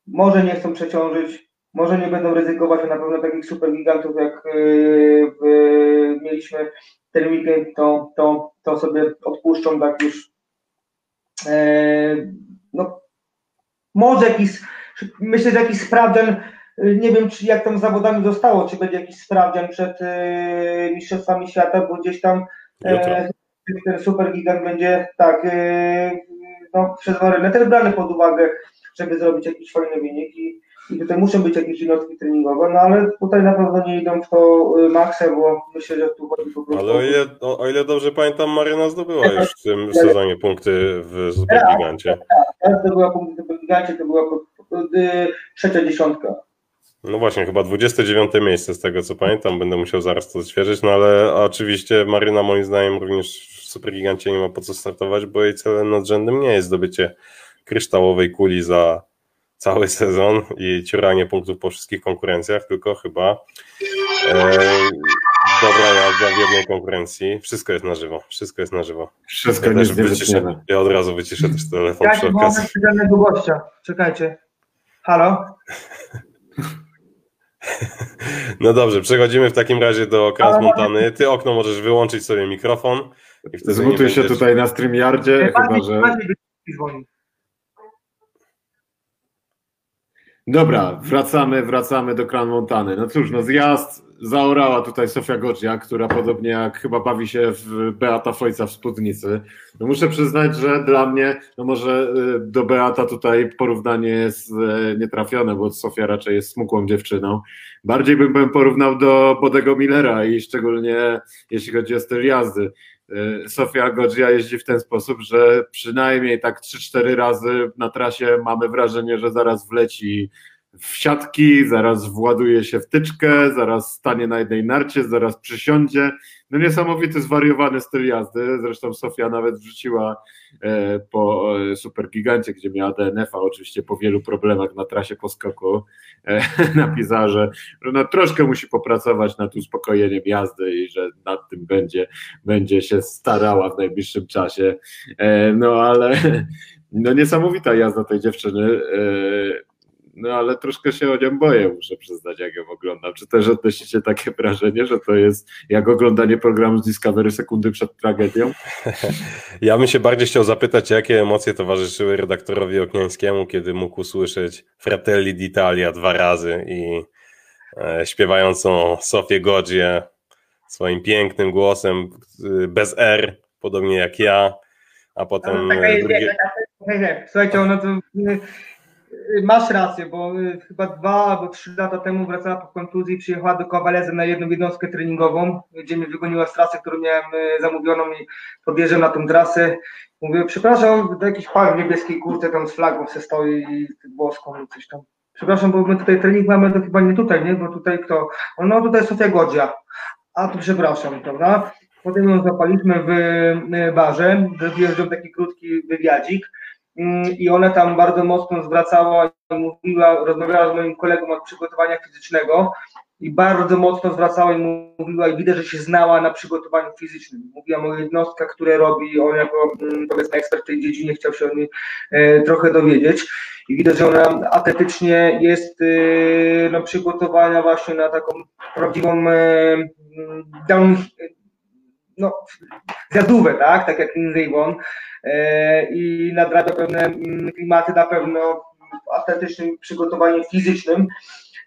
może nie chcą przeciążyć, może nie będą ryzykować, a na pewno takich super gigantów jak mieliśmy ten weekend, to, to, to sobie odpuszczą tak już. E, no, może jakiś, myślę, że jakiś sprawdzian, nie wiem czy jak tam zawodami zostało, czy będzie jakiś sprawdzian przed e, Mistrzostwami Świata, bo gdzieś tam e, ten super gigant będzie tak e, no, przez Marynę też brany pod uwagę, żeby zrobić jakiś fajny wynik i i tutaj muszą być jakieś jednostki treningowe, no ale tutaj na pewno nie idą w to y, maksę, bo myślę, że tu chodzi po prostu... Ale o ile, o, o ile dobrze pamiętam, Maryna zdobyła już w tym sezonie punkty w Supergigancie. Tak, tak, zdobyła punkty w Supergigancie, to była y, trzecia dziesiątka. No właśnie, chyba 29 miejsce z tego co pamiętam, będę musiał zaraz to odświeżyć, no ale oczywiście Maryna moim zdaniem również w Supergigancie nie ma po co startować, bo jej celem nadrzędnym nie jest zdobycie kryształowej kuli za cały sezon i ciuranie punktów po wszystkich konkurencjach, tylko chyba e, dobra jazda w jednej konkurencji. Wszystko jest na żywo. Wszystko jest na żywo. Wszystko ja, jest wyciszę, ja od razu wyciszę też telefon ja przy okazji. Ja gościa. Czekajcie. Halo? No dobrze, przechodzimy w takim razie do Kras Montany. Ty okno możesz wyłączyć sobie mikrofon. I wtedy Zmutuj będziesz... się tutaj na StreamYardzie, chyba że... Dobra, wracamy, wracamy do Kran Montany. No cóż, no zjazd zaorała tutaj Sofia Godzia, która podobnie jak chyba bawi się w Beata Fojca w spódnicy. No muszę przyznać, że dla mnie, no może y, do Beata tutaj porównanie jest y, nietrafione, bo Sofia raczej jest smukłą dziewczyną. Bardziej bym porównał do Bodego Millera i szczególnie jeśli chodzi o styl jazdy. Y, Sofia Godzia jeździ w ten sposób, że przynajmniej tak 3-4 razy na trasie mamy wrażenie, że zaraz wleci w siatki, zaraz właduje się w tyczkę, zaraz stanie na jednej narcie, zaraz przysiądzie. No niesamowity, zwariowany styl jazdy. Zresztą Sofia nawet wrzuciła e, po e, Supergigancie, gdzie miała DNF-a, oczywiście po wielu problemach na trasie poskoku, e, *laughs* napisała, że no, troszkę musi popracować nad uspokojeniem jazdy i że nad tym będzie, będzie się starała w najbliższym czasie. No ale *laughs* no niesamowita jazda tej dziewczyny no ale troszkę się o nią boję, muszę przyznać, jak ją oglądam. Czy też odnosicie takie wrażenie, że to jest jak oglądanie programu z Discovery sekundy przed tragedią? Ja bym się bardziej chciał zapytać, jakie emocje towarzyszyły redaktorowi Okniańskiemu, kiedy mógł usłyszeć Fratelli d'Italia dwa razy i e, śpiewającą Sofię Godzie swoim pięknym głosem, y, bez R, podobnie jak ja, a potem... No, taka jest, drugie... Słuchajcie, ono to masz rację, bo y, chyba dwa albo trzy lata temu wracała po kontuzji i przyjechała do Kowaleza na jedną jednostkę treningową, gdzie mnie wygoniła z trasy, którą miałem y, zamówioną i podjeżdżam na tą trasę. Mówię, przepraszam, to jakiś pan w niebieskiej kurce tam z flagą se stoi i włoską i coś tam. Przepraszam, bo my tutaj trening mamy, to chyba nie tutaj, nie? Bo tutaj kto? No tutaj Sofia Godzia. A to przepraszam, prawda? Potem ją zapaliśmy w barze, wjeżdżał taki krótki wywiadzik i ona tam bardzo mocno zwracała i mówiła, rozmawiała z moim kolegą od przygotowania fizycznego i bardzo mocno zwracała i mówiła i widać, że się znała na przygotowaniu fizycznym. Mówiła o jednostkach, które robi, on jako mm, powiedzmy ekspert w tej dziedzinie chciał się o niej e, trochę dowiedzieć i widać, że ona atletycznie jest e, no, przygotowana właśnie na taką prawdziwą e, mm, down, no, zjadówę, tak, tak jak Lindsey Vonn e, i nadrabia pewne mm, klimaty na pewno w atletycznym przygotowaniu fizycznym.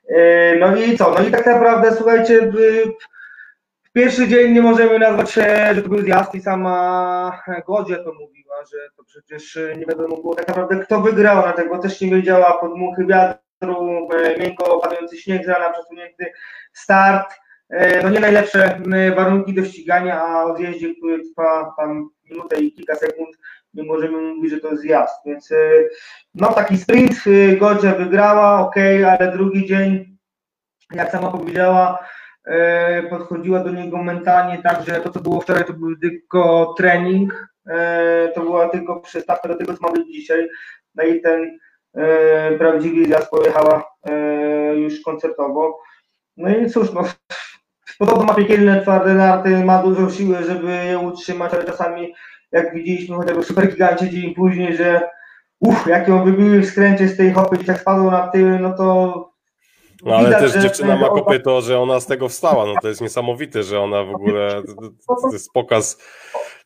E, no i co? No i tak naprawdę, słuchajcie, w pierwszy dzień nie możemy nazwać się, że to był zjazd i sama Godzia to mówiła, że to przecież nie wiadomo było tak naprawdę kto wygrał na tego, też nie wiedziała podmuchy wiatru, e, miękko padający śnieg rana, przesunięty start, no nie najlepsze warunki do ścigania, a o zjeździe, który trwa tam minutę i kilka sekund, nie możemy mówić, że to jest zjazd. Więc e, no taki sprint e, Godzia wygrała, ok, ale drugi dzień, jak sama powiedziała, podchodziła do niego mentalnie tak, że to co było wczoraj to był tylko trening, to była tylko przystawka do tego co mamy dzisiaj. No i ten prawdziwy zjazd pojechała już koncertowo. No i cóż, no Podobno ma piekielne twarde narty, ma dużo siły, żeby je utrzymać, ale czasami, jak widzieliśmy chociażby w Supergigancie dzień później, że uff, jak ją wybiły w skręcie z tej hopy i tak spadło na tył, no to no ale Widać, też dziewczyna ma kopyto, że ona z tego wstała. No to jest niesamowite, że ona w ogóle. To jest pokaz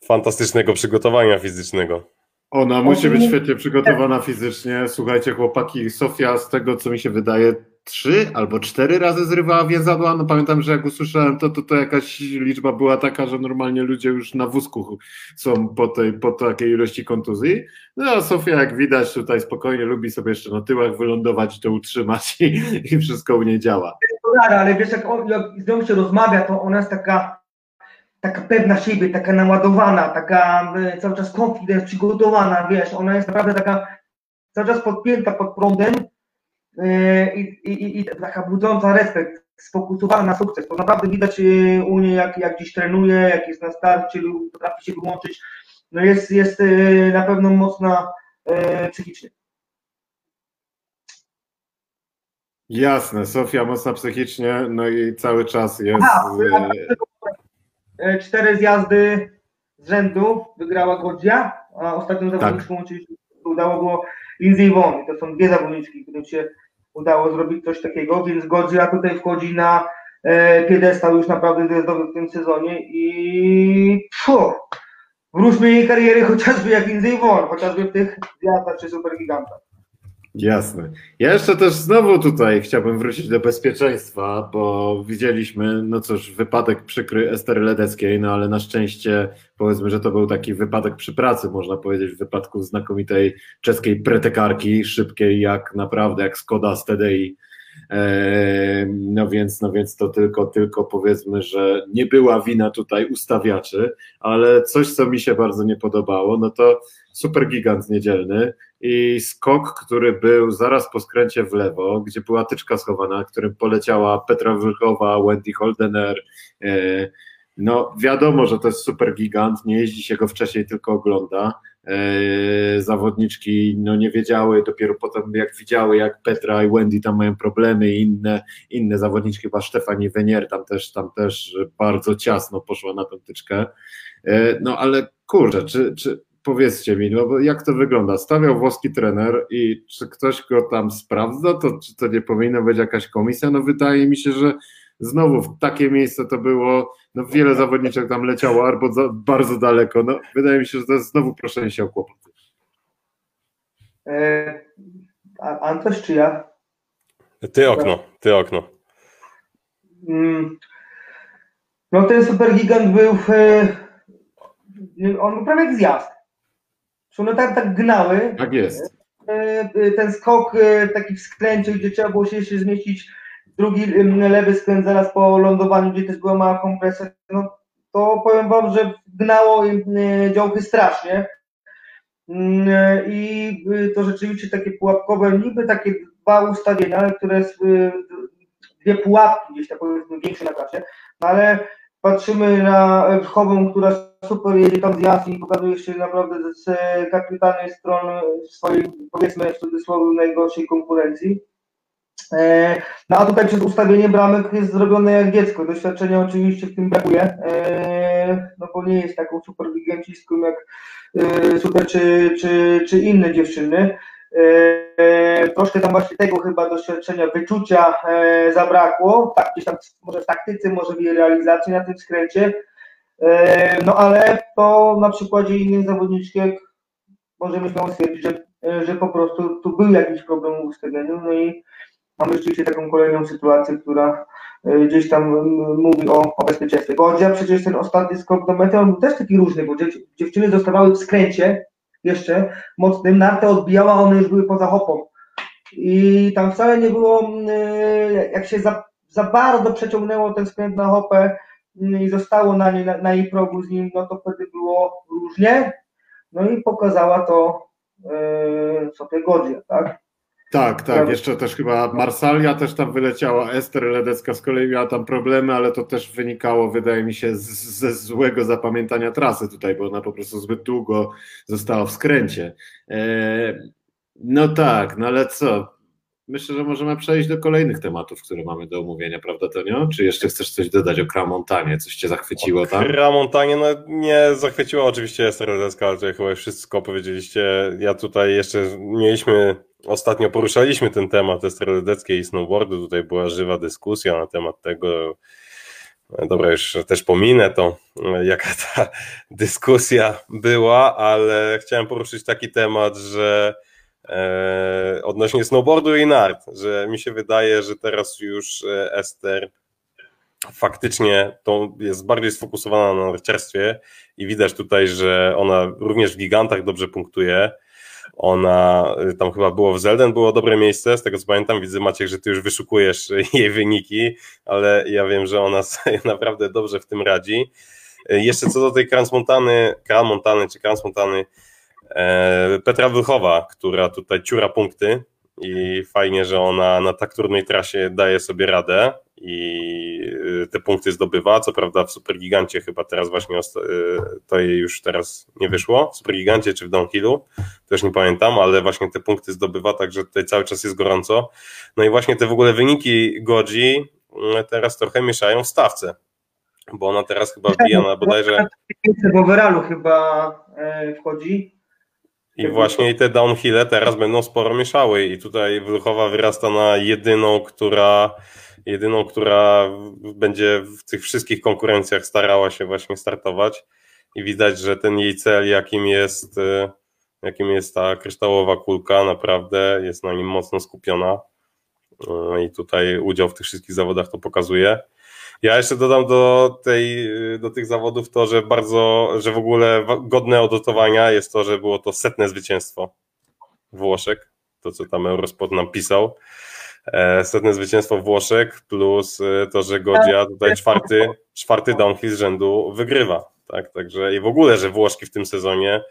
fantastycznego przygotowania fizycznego. Ona musi być świetnie przygotowana fizycznie. Słuchajcie, chłopaki, Sofia, z tego co mi się wydaje, trzy albo cztery razy zrywała więzadła. No pamiętam, że jak usłyszałem to, to, to jakaś liczba była taka, że normalnie ludzie już na wózku są po, tej, po takiej ilości kontuzji. No a Sofia, jak widać, tutaj spokojnie lubi sobie jeszcze na tyłach wylądować to utrzymać i, i wszystko u niej działa. Ale wiesz, jak, on, jak z nią się rozmawia, to ona jest taka taka pewna siebie, taka naładowana, taka e, cały czas confidence, przygotowana, wiesz, ona jest naprawdę taka cały czas podpięta pod prądem i, i, i taka budząca respekt, sfokusowana na sukces. To naprawdę widać e, u niej, jak, jak dziś trenuje, jak jest na starcie lub potrafi się wyłączyć. No jest, jest na pewno mocna psychicznie. Jasne, Sofia mocna psychicznie, no i cały czas jest. Aha, E, cztery zjazdy z rzędu wygrała Godzia, a ostatnią tak. zawodniczką tak. udało było Lindsay Vonn. To są dwie zawodniczki, które się udało zrobić coś takiego, więc Godzilla tutaj wchodzi na e, piedestał już naprawdę gwiazdowy w tym sezonie i pfu, wróćmy jej kariery chociażby jak Indy Won, chociażby w tych gwiazdach czy supergigantach. Jasne. Ja jeszcze też znowu tutaj chciałbym wrócić do bezpieczeństwa, bo widzieliśmy, no cóż, wypadek przykry Estery Ledeckiej, no ale na szczęście powiedzmy, że to był taki wypadek przy pracy, można powiedzieć, w wypadku znakomitej czeskiej pretekarki, szybkiej jak naprawdę, jak Skoda z TDI. No więc, no więc to tylko, tylko powiedzmy, że nie była wina tutaj ustawiaczy, ale coś, co mi się bardzo nie podobało, no to super gigant niedzielny i skok, który był zaraz po skręcie w lewo, gdzie była tyczka schowana, którym poleciała Petra Wilkowa, Wendy Holdener. E, no wiadomo, że to jest super gigant, nie jeździ się go wcześniej, tylko ogląda. E, zawodniczki no nie wiedziały, dopiero potem jak widziały, jak Petra i Wendy tam mają problemy i inne, inne zawodniczki, chyba Stefani Wenier tam też, tam też bardzo ciasno poszła na tę tyczkę. E, no ale kurczę, czy, czy powiedzcie mi, no bo jak to wygląda? Stawiał włoski trener i czy ktoś go tam sprawdza, to czy to nie powinna być jakaś komisja? No wydaje mi się, że znowu w takie miejsce to było, no wiele zawodniczek tam leciało albo za, bardzo daleko, no wydaje mi się, że to jest znowu proszenie się o kłopoty. E, Antoś czy ja? Ty okno, ty okno. Mm. No ten supergigant był, e, on był prawie jak zjazd. Czy one tak, tak gnały. Tak jest. E, e, ten skok taki w skręcie, gdzie trzeba było się jeszcze zmieścić, drugi lewy skręt zaraz po lądowaniu, gdzie też była mała kompresja, no to powiem Wam, że gnało działky strasznie. Mm, I to rzeczywiście takie pułapkowe, niby takie dwa ustawienia, które dwie pułapki gdzieś tak powiedzmy większe na klasie, no ale patrzymy na Wchową, która super jedzie tam z i pokazuje się naprawdę z kapitalnej strony swojej, powiedzmy w cudzysłowie, najgorszej konkurencji. E, no a tutaj przez ustawienie bramek jest zrobione jak dziecko. Doświadczenia oczywiście w tym brakuje, e, no bo nie jest taką super gigantistką jak e, super czy, czy, czy inne dziewczyny. Troszkę tam właśnie tego chyba doświadczenia, wyczucia zabrakło, tak, gdzieś tam może w taktyce, może w jej realizacji na tym skręcie, no ale to na przykładzie innych zawodniczek możemy śmiało stwierdzić, że, że po prostu tu był jakiś problem w ustawieniu, no i mamy rzeczywiście taką kolejną sytuację, która gdzieś tam mówi o, o bezpieczeństwie. Godzia przecież ten ostatni skok do mety, on był też taki różny, bo dziewczyny dostawały w skręcie jeszcze mocnym, nartę odbijała, one już były poza hopą. I tam wcale nie było, jak się za, za bardzo przeciągnęło ten skręt na hopę, i zostało na, nie, na, na jej progu z nim, no to wtedy było różnie. No i pokazała to sobie Godzie, tak? Tak, tak, jeszcze też chyba Marsalia też tam wyleciała, Ester Ledecka z kolei miała tam problemy, ale to też wynikało, wydaje mi się, z, ze złego zapamiętania trasy tutaj, bo ona po prostu zbyt długo została w skręcie. E, no tak, no ale co, myślę, że możemy przejść do kolejnych tematów, które mamy do omówienia, prawda Tonio? Czy jeszcze chcesz coś dodać o Kramontanie? Coś cię zachwyciło tam? Kramontanie, no nie zachwyciło oczywiście Ester Ledecka, ale tutaj chyba już wszystko powiedzieliście. Ja tutaj jeszcze mieliśmy, ostatnio poruszaliśmy ten temat Ester Ledeckiej i snowboardu, tutaj była żywa dyskusja na temat tego, Dobra, już też pominę to, jaka *laughs* ta dyskusja była, ale chciałem poruszyć taki temat, że e, odnośnie snowboardu i nart, że mi się wydaje, że teraz już e, Ester faktycznie to jest bardziej sfokusowana na narciarstwie i widać tutaj, że ona również w gigantach dobrze punktuje. Ona, e, tam chyba było w Zelden, było dobre miejsce, z tego co pamiętam, widzę Maciek, że ty już wyszukujesz *laughs* jej wyniki, ale ja wiem, że ona sobie *laughs* naprawdę dobrze w tym radzi. E, jeszcze co do tej Transmontany, Montany czy Transmontany, E, Petra Wychowa, która tutaj ciura punkty i fajnie, że ona na tak trudnej trasie daje sobie radę i e, te punkty zdobywa. Co prawda w Supergigancie chyba teraz właśnie e, to jej już teraz nie wyszło, w Supergigancie czy w Downhillu, też nie pamiętam, ale właśnie te punkty zdobywa, także tutaj cały czas jest gorąco. No i właśnie te w ogóle wyniki Godzi teraz trochę mieszają w stawce, bo ona teraz chyba wbija na bodajże... W Overalu chyba wchodzi I właśnie i te downhille teraz będą sporo mieszały i tutaj Wluchowa wyrasta na jedyną, która jedyną, która będzie w tych wszystkich konkurencjach starała się właśnie startować i widać, że ten jej cel, jakim jest, y, jakim jest ta kryształowa kulka, naprawdę jest na nim mocno skupiona y, i tutaj udział w tych wszystkich zawodach to pokazuje. Ja jeszcze dodam do, tej, do tych zawodów to, że bardzo, że w ogóle godne odnotowania jest to, że było to setne zwycięstwo Włoszek, to co tam Eurosport nam pisał. E, setne zwycięstwo Włoszek plus e, to, że Godzia tutaj czwarty, czwarty downhill z rzędu wygrywa. Tak? Także i w ogóle, że Włoszki w tym sezonie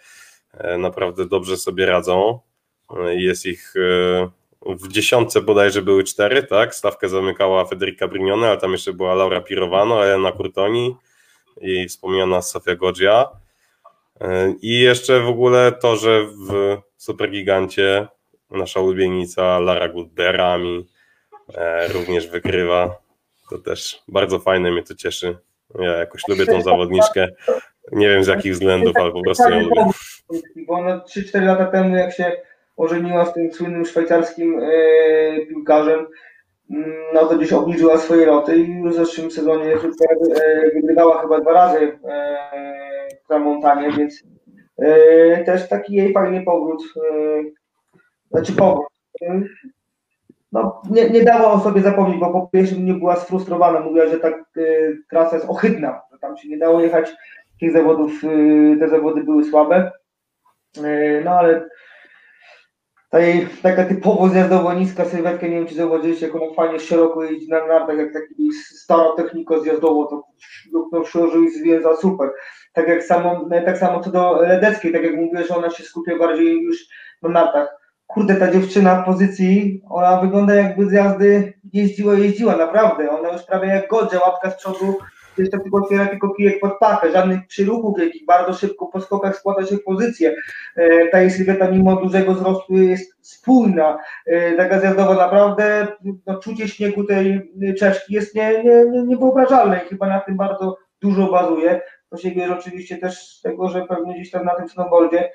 e, naprawdę dobrze sobie radzą. Jest ich w dziesiątce bodajże były cztery, tak? Stawkę zamykała Federica Brignone, ale tam jeszcze była Laura Pirovano, Elena Curtoni i wspomniana Sofia Godzia. I jeszcze w ogóle to, że w Supergigancie nasza ulubienica Lara Goodberami e, również wygrywa. To też bardzo fajne, mnie to cieszy. Ja jakoś lubię tą zawodniczkę. Nie wiem z jakich względów, ale po prostu ją lubię. Bo ona 3-4 lata temu, jak się ożeniła z tym słynnym szwajcarskim e, piłkarzem, mm, no to gdzieś obniżyła swoje loty i w zeszłym sezonie e, wygrywała chyba dwa razy w Tramontanie, więc też taki jej fajny powrót znaczy powrót. No, nie, nie o sobie zapomnieć, bo po pierwsze nie była sfrustrowana, mówiła, że ta y, trasa jest ohydna, że tam się nie dało jechać, tych zawodów, y, te zawody były słabe, y, no ale ta jej taka typowo zjazdowo niska sylwetka, nie wiem czy zauważyliście, jak ona fajnie szeroko jeździ na nartach, jak taki stara techniko zjazdowo, to no, przyłożył i zwiedza super. Tak jak samo, tak samo co do Ledeckiej, tak jak mówię, że ona się skupia bardziej już na nartach kurde, ta dziewczyna w pozycji, ona wygląda jakby z jazdy jeździła, jeździła, naprawdę. Ona już prawie jak godzia, łapka z przodu, jeszcze tylko otwiera tylko kijek pod pachę, żadnych przyruchów jakich bardzo szybko po skokach składa się w pozycję. E, ta jej sylweta mimo dużego wzrostu jest spójna, e, taka zjazdowa naprawdę, no, czucie śniegu tej Czeszki jest nie, nie, nie, niewyobrażalne i chyba na tym bardzo dużo bazuje. To się bierze oczywiście też z tego, że pewnie gdzieś tam na tym snowboardzie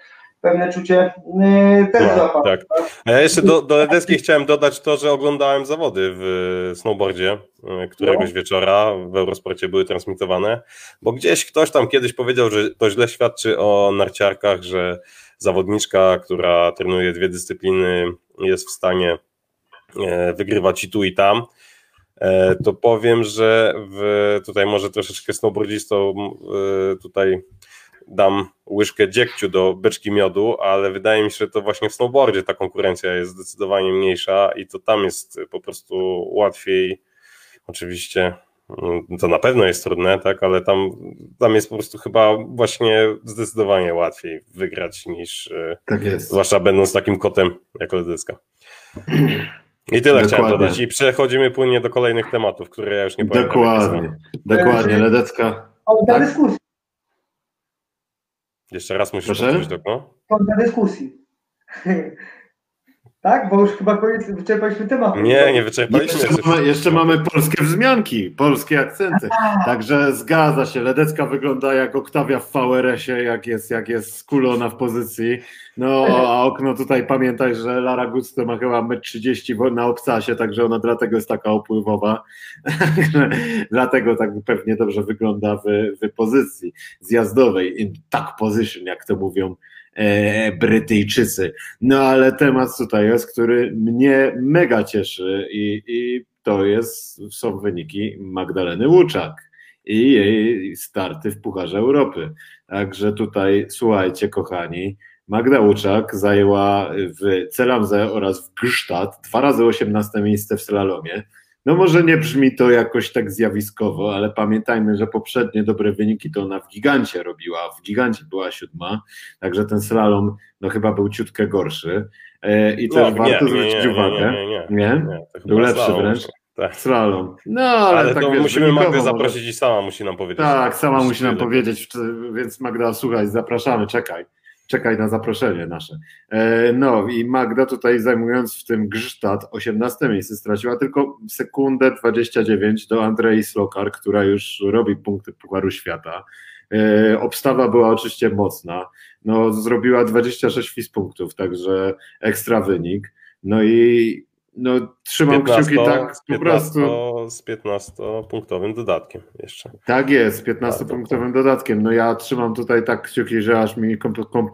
pewne czucie yy, też no, Tak. A ja jeszcze do, do Ledeskiej chciałem dodać to, że oglądałem zawody w snowboardzie yy, któregoś no. wieczora w Eurosporcie były transmitowane, bo gdzieś ktoś tam kiedyś powiedział, że to źle świadczy o narciarkach, że zawodniczka, która trenuje dwie dyscypliny jest w stanie yy, wygrywać i tu i tam to powiem, że w, tutaj może troszeczkę snowboardzistą tutaj dam łyżkę dziegciu do beczki miodu, ale wydaje mi się, że to właśnie w snowboardzie ta konkurencja jest zdecydowanie mniejsza i to tam jest po prostu łatwiej. Oczywiście mm, to na pewno jest trudne, tak, ale tam, tam jest po prostu chyba właśnie zdecydowanie łatwiej wygrać niż e, tak jest. zwłaszcza będąc takim kotem jak Ledycka. I tyle Dokładnie. chciałem dodać. I przechodzimy płynnie do kolejnych tematów, które ja już nie powiem. Dokładnie, dokładnie. Ledecka. O, tak? dyskusji. Jeszcze raz musisz powtórzyć to. Kąta dyskusji. *laughs* tak? Bo już chyba koniec, wyczerpaliśmy temat. Nie, nie wyczerpaliśmy. Jeszcze, mamy, jeszcze mamy polskie wzmianki, polskie akcenty. Także zgadza się. Ledecka wygląda jak Oktawia w VRS-ie, jak jest, jak jest skulona w pozycji. No, a okno tutaj pamiętaj, że Lara Gusto ma chyba 1,30 m na obcasie, także ona dlatego jest taka opływowa. *laughs* dlatego tak pewnie dobrze wygląda w, w pozycji zjazdowej, in tuck position, jak to mówią Brytyjczycy. No ale temat tutaj jest, który mnie mega cieszy i, i to jest, są wyniki Magdaleny Łuczak i jej starty w Pucharze Europy. Także tutaj słuchajcie, kochani, Magda Łuczak zajęła w Celamze oraz w Grztat dwa razy 18 miejsce w slalomie. No może nie brzmi to jakoś tak zjawiskowo, ale pamiętajmy, że poprzednie dobre wyniki to ona w gigancie robiła, w gigancie była siódma, także ten slalom no chyba był ciutkę gorszy. E, I też no, warto nie, zwrócić nie, nie, uwagę. Nie, nie, nie. nie? Był lepszy slalom. wręcz. Tak. Slalom. No, ale, ale tak to wiesz, musimy Magdę zaprosić i sama musi nam powiedzieć. Tak, sama musi nam powiedzieć, więc Magda, słuchaj, zapraszamy, czekaj czekaj na zaproszenie nasze. E, no i Magda tutaj zajmując w tym Grztat 18 miejsce straciła tylko sekundę 29 do Andrei Slokar, która już robi punkty Pucharu Świata. E, obstawa była oczywiście mocna. No, zrobiła 26 fis punktów, także ekstra wynik. No i no, trzymam 15, kciuki tak po prostu. Z 15-punktowym dodatkiem jeszcze. Tak jest, z 15-punktowym dodatkiem. No ja trzymam tutaj tak kciuki, że aż mi kom, kom,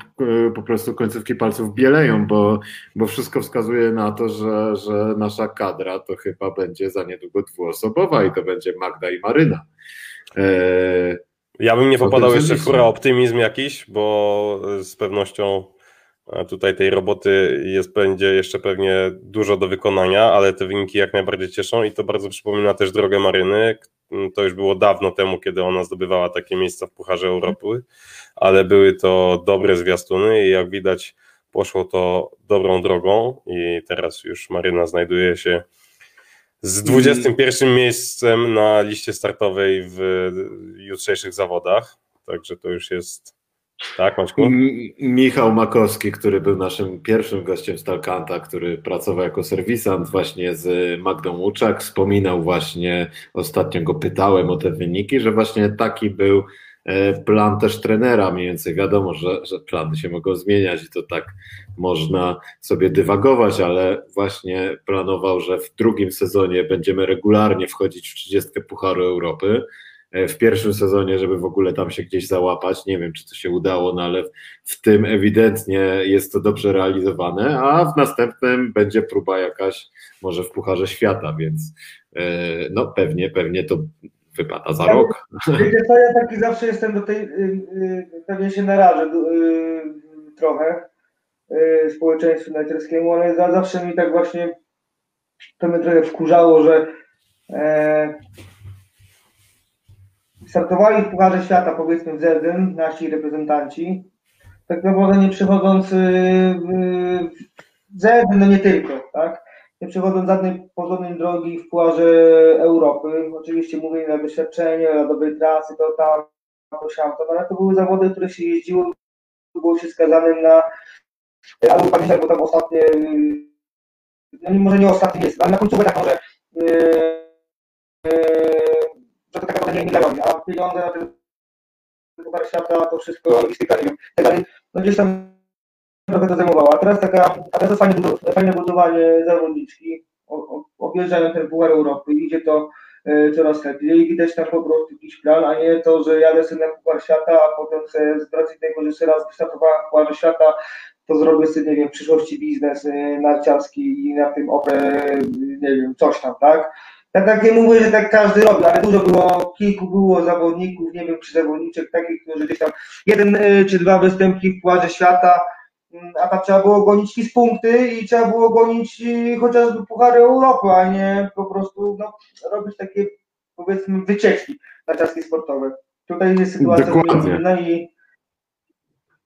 po prostu końcówki palców bieleją, bo, bo wszystko wskazuje na to, że, że nasza kadra to chyba będzie za niedługo dwuosobowa i to będzie Magda i Maryna. Eee, ja bym nie popadał jeszcze w optymizm jakiś, bo z pewnością Tutaj tej roboty jest, będzie jeszcze pewnie dużo do wykonania, ale te wyniki jak najbardziej cieszą i to bardzo przypomina też drogę Maryny. To już było dawno temu, kiedy ona zdobywała takie miejsca w Pucharze Europy, ale były to dobre zwiastuny i jak widać poszło to dobrą drogą i teraz już Maryna znajduje się z 21 mm. miejscem na liście startowej w jutrzejszych zawodach, także to już jest tak, Maćku? Michał Makowski, który był naszym pierwszym gościem Stalkanta, który pracował jako serwisant właśnie z Magdą Łuczak, wspominał właśnie, ostatnio go pytałem o te wyniki, że właśnie taki był e, plan też trenera, mniej więcej wiadomo, że, że plany się mogą zmieniać i to tak można sobie dywagować, ale właśnie planował, że w drugim sezonie będziemy regularnie wchodzić w 30 Pucharu Europy, w pierwszym sezonie, żeby w ogóle tam się gdzieś załapać. Nie wiem, czy to się udało, no ale w tym ewidentnie jest to dobrze realizowane, a w następnym będzie próba jakaś może w Pucharze Świata, więc e, no pewnie, pewnie to wypada za rok. Wiecie co, ja taki zawsze jestem do tej, y, y, pewnie się narażę y, trochę społeczeństwu narciarskiemu, ale zawsze mi tak właśnie to mnie trochę wkurzało, że e, startowali w Pucharze Świata, powiedzmy w Zerdyn, nasi reprezentanci, tak naprawdę nie przychodząc w Zerdyn, no nie tylko, tak? Nie przechodząc żadnej porządnej drogi w Pucharze Europy. Oczywiście mówię na doświadczenie, na dobrej trasy, to tam, to siam, to, no, ale to były zawody, które się jeździło, było się skazanym na albo pamiętam, bo tam ostatnie, no może nie ostatni jest, ale na końcu tak może yy, yy, że to nie milionowi, a pieniądze na Puchar Świata, to wszystko, nie wiem, tak dalej, no gdzieś tam trochę to zajmowało. A teraz taka, a teraz fajne, fajne budowanie zawodniczki, objeżdżają ten Puchar Europy, idzie to e, coraz lepiej i widać tam po prostu jakiś plan, a nie to, że jadę sobie na Puchar Świata, a potem z racji tego, że jeszcze raz wystartowałem w Pucharze Świata, to zrobię sobie, nie wiem, w przyszłości biznes e, narciarski i na tym oprę, nie wiem, coś tam, tak? Ja tak nie mówię, że tak każdy robi, ale dużo było, kilku było zawodników, nie wiem, czy zawodniczek takich, którzy gdzieś tam jeden y, czy dwa występki w Pucharze Świata, mm, a tam trzeba było gonić z punkty i trzeba było gonić y, chociażby Puchary Europy, a nie po prostu no, robić takie powiedzmy wycieczki na czasy sportowe. Tutaj jest sytuacja inna i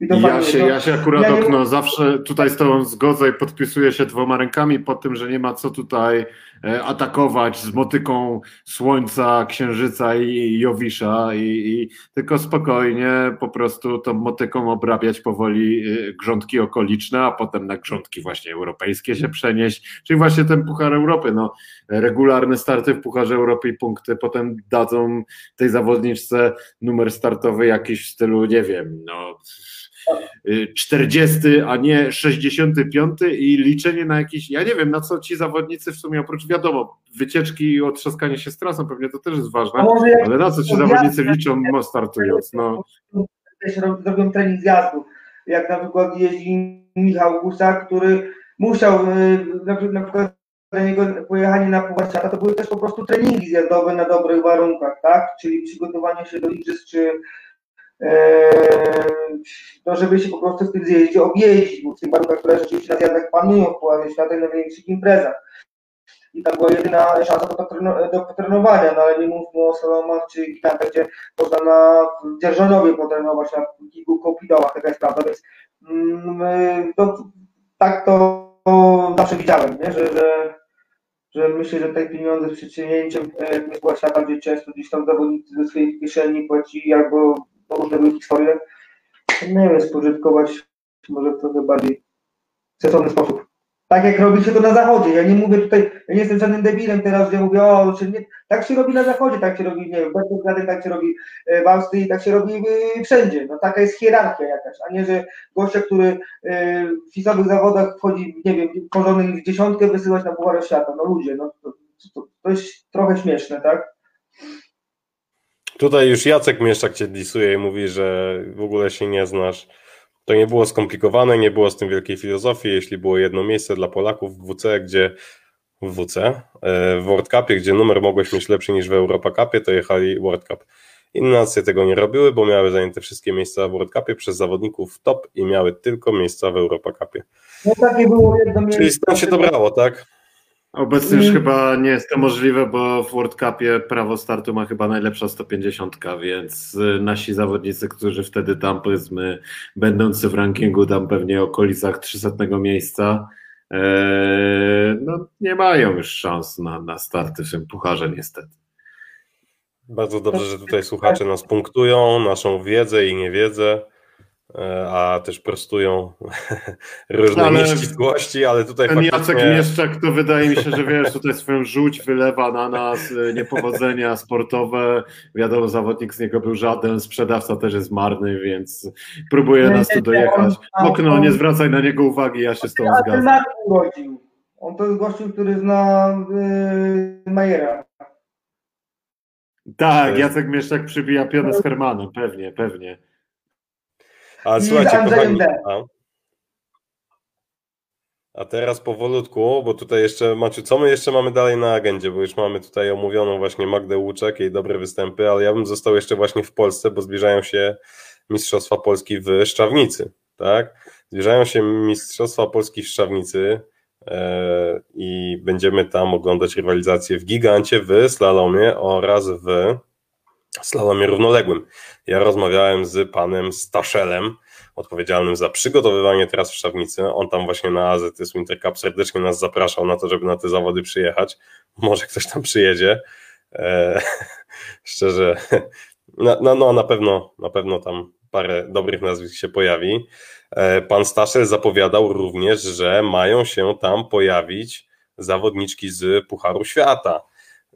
ja się, ja się akurat ja okno nie... zawsze tutaj z Tobą zgodzę i podpisuję się dwoma rękami pod tym, że nie ma co tutaj e, atakować z motyką słońca, księżyca i Jowisza i, i tylko spokojnie po prostu tą motyką obrabiać powoli e, grządki okoliczne, a potem na grządki właśnie europejskie się przenieść, czyli właśnie ten Puchar Europy, no. Regularne starty w Pucharze Europy i punkty potem dadzą tej zawodniczce numer startowy jakiś w stylu, nie wiem, no 40, a nie 65 i liczenie na jakiś, ja nie wiem, na co ci zawodnicy w sumie oprócz wiadomo, wycieczki i otrzaskanie się z trasą, pewnie to też jest ważne, ale na co ci zawodnicy liczą startując? No. Robią trening zjazdu, jak na przykład jeździ Michał Gusak, który musiał y, na przykład dla niego pojechanie na Puchar Świata to były też po prostu treningi zjazdowe na dobrych warunkach, tak? Czyli przygotowanie się do igrzysk czy no żeby się po prostu w tym zjeździe objeździć, bo w tych warunkach, które rzeczywiście na zjazdach panują w Puławie Świata i na większych imprezach. I to była jedyna szansa do, potrenowania, no ale nie mówmy o Salomach czy gigantach, gdzie można na Dzierżanowie potrenować, na kilku kopidołach, taka jest prawda, więc mm, to, tak to zawsze widziałem, nie? Że, że, że myślę, że te pieniądze z przyczynięciem e, świata, gdzie często gdzieś tam zawodnicy ze swojej kieszeni płacili albo różne historie. Nie wiem, spożytkować może w trochę bardziej sensowny sposób. Tak jak robi się to na zachodzie. Ja nie mówię tutaj, ja nie jestem żadnym debilem teraz, że mówię, o, czy nie, tak się robi na zachodzie, tak się robi, nie wiem, w tak się robi e, w Austrii, tak się robi e, wszędzie. No taka jest hierarchia jakaś, a nie, że gościa, który e, w fisowych zawodach wchodzi, nie wiem, porządnych w dziesiątkę wysyłać na Puchar Świata. No ludzie, no to, to, to jest trochę śmieszne, tak? Tutaj już Jacek Mieszczak cię disuje i mówi, że w ogóle się nie znasz to nie było skomplikowane, nie było z tym wielkiej filozofii. Jeśli było jedno miejsce dla Polaków w WC, gdzie w WC, e, w World Cupie, gdzie numer mogłeś mieć lepszy niż w Europa Cupie, to jechali World Cup. Inne nacje tego nie robiły, bo miały zajęte wszystkie miejsca w World Cupie przez zawodników top i miały tylko miejsca w Europa Cupie. No takie było jedno miejsce. Czyli stąd się to brało, tak? Obecnie już mm. chyba nie jest to możliwe, bo w World Cupie prawo startu ma chyba najlepsza 150, więc y, nasi zawodnicy, którzy wtedy tam powiedzmy będący w rankingu tam pewnie okolicach 300 miejsca, e, no nie mają już szans na, na starty w tym pucharze niestety. Bardzo dobrze, że tutaj słuchacze nas punktują, naszą wiedzę i niewiedzę. E, a też prostują *laughs* różne ale nieścisłości, ale tutaj ten faktycznie... Jacek Mieszczak to wydaje mi się, że wiesz, *laughs* tutaj swoją żółć wylewa na nas, e, niepowodzenia sportowe, wiadomo, zawodnik z niego był żaden, sprzedawca też jest marny, więc próbuje nas tu dojechać. Okno, nie zwracaj na niego uwagi, ja się z tobą zgadzam. On to jest gościu, który zna yy, Majera. Tak, Jacek Mieszczak przybija pionę z Hermanem, pewnie, pewnie. A słuchajcie, kochani, a, a teraz powolutku, bo tutaj jeszcze, Maciu, co my jeszcze mamy dalej na agendzie, bo już mamy tutaj omówioną właśnie Magdę Łuczek, jej dobre występy, ale ja bym został jeszcze właśnie w Polsce, bo zbliżają się Mistrzostwa Polski w Szczawnicy, tak? Zbliżają się Mistrzostwa Polski w Szczawnicy e, i będziemy tam oglądać rywalizację w gigancie, w slalomie oraz w slalomie równoległym. Ja rozmawiałem z panem Staszelem, odpowiedzialnym za przygotowywanie teraz w Szczawnicy. On tam właśnie na AZS Winter Cup serdecznie nas zapraszał na to, żeby na te zawody przyjechać. Może ktoś tam przyjedzie. Eee, *laughs* szczerze, no, no, no, na pewno, na pewno tam parę dobrych nazwisk się pojawi. Eee, pan Staszel zapowiadał również, że mają się tam pojawić zawodniczki z Pucharu Świata.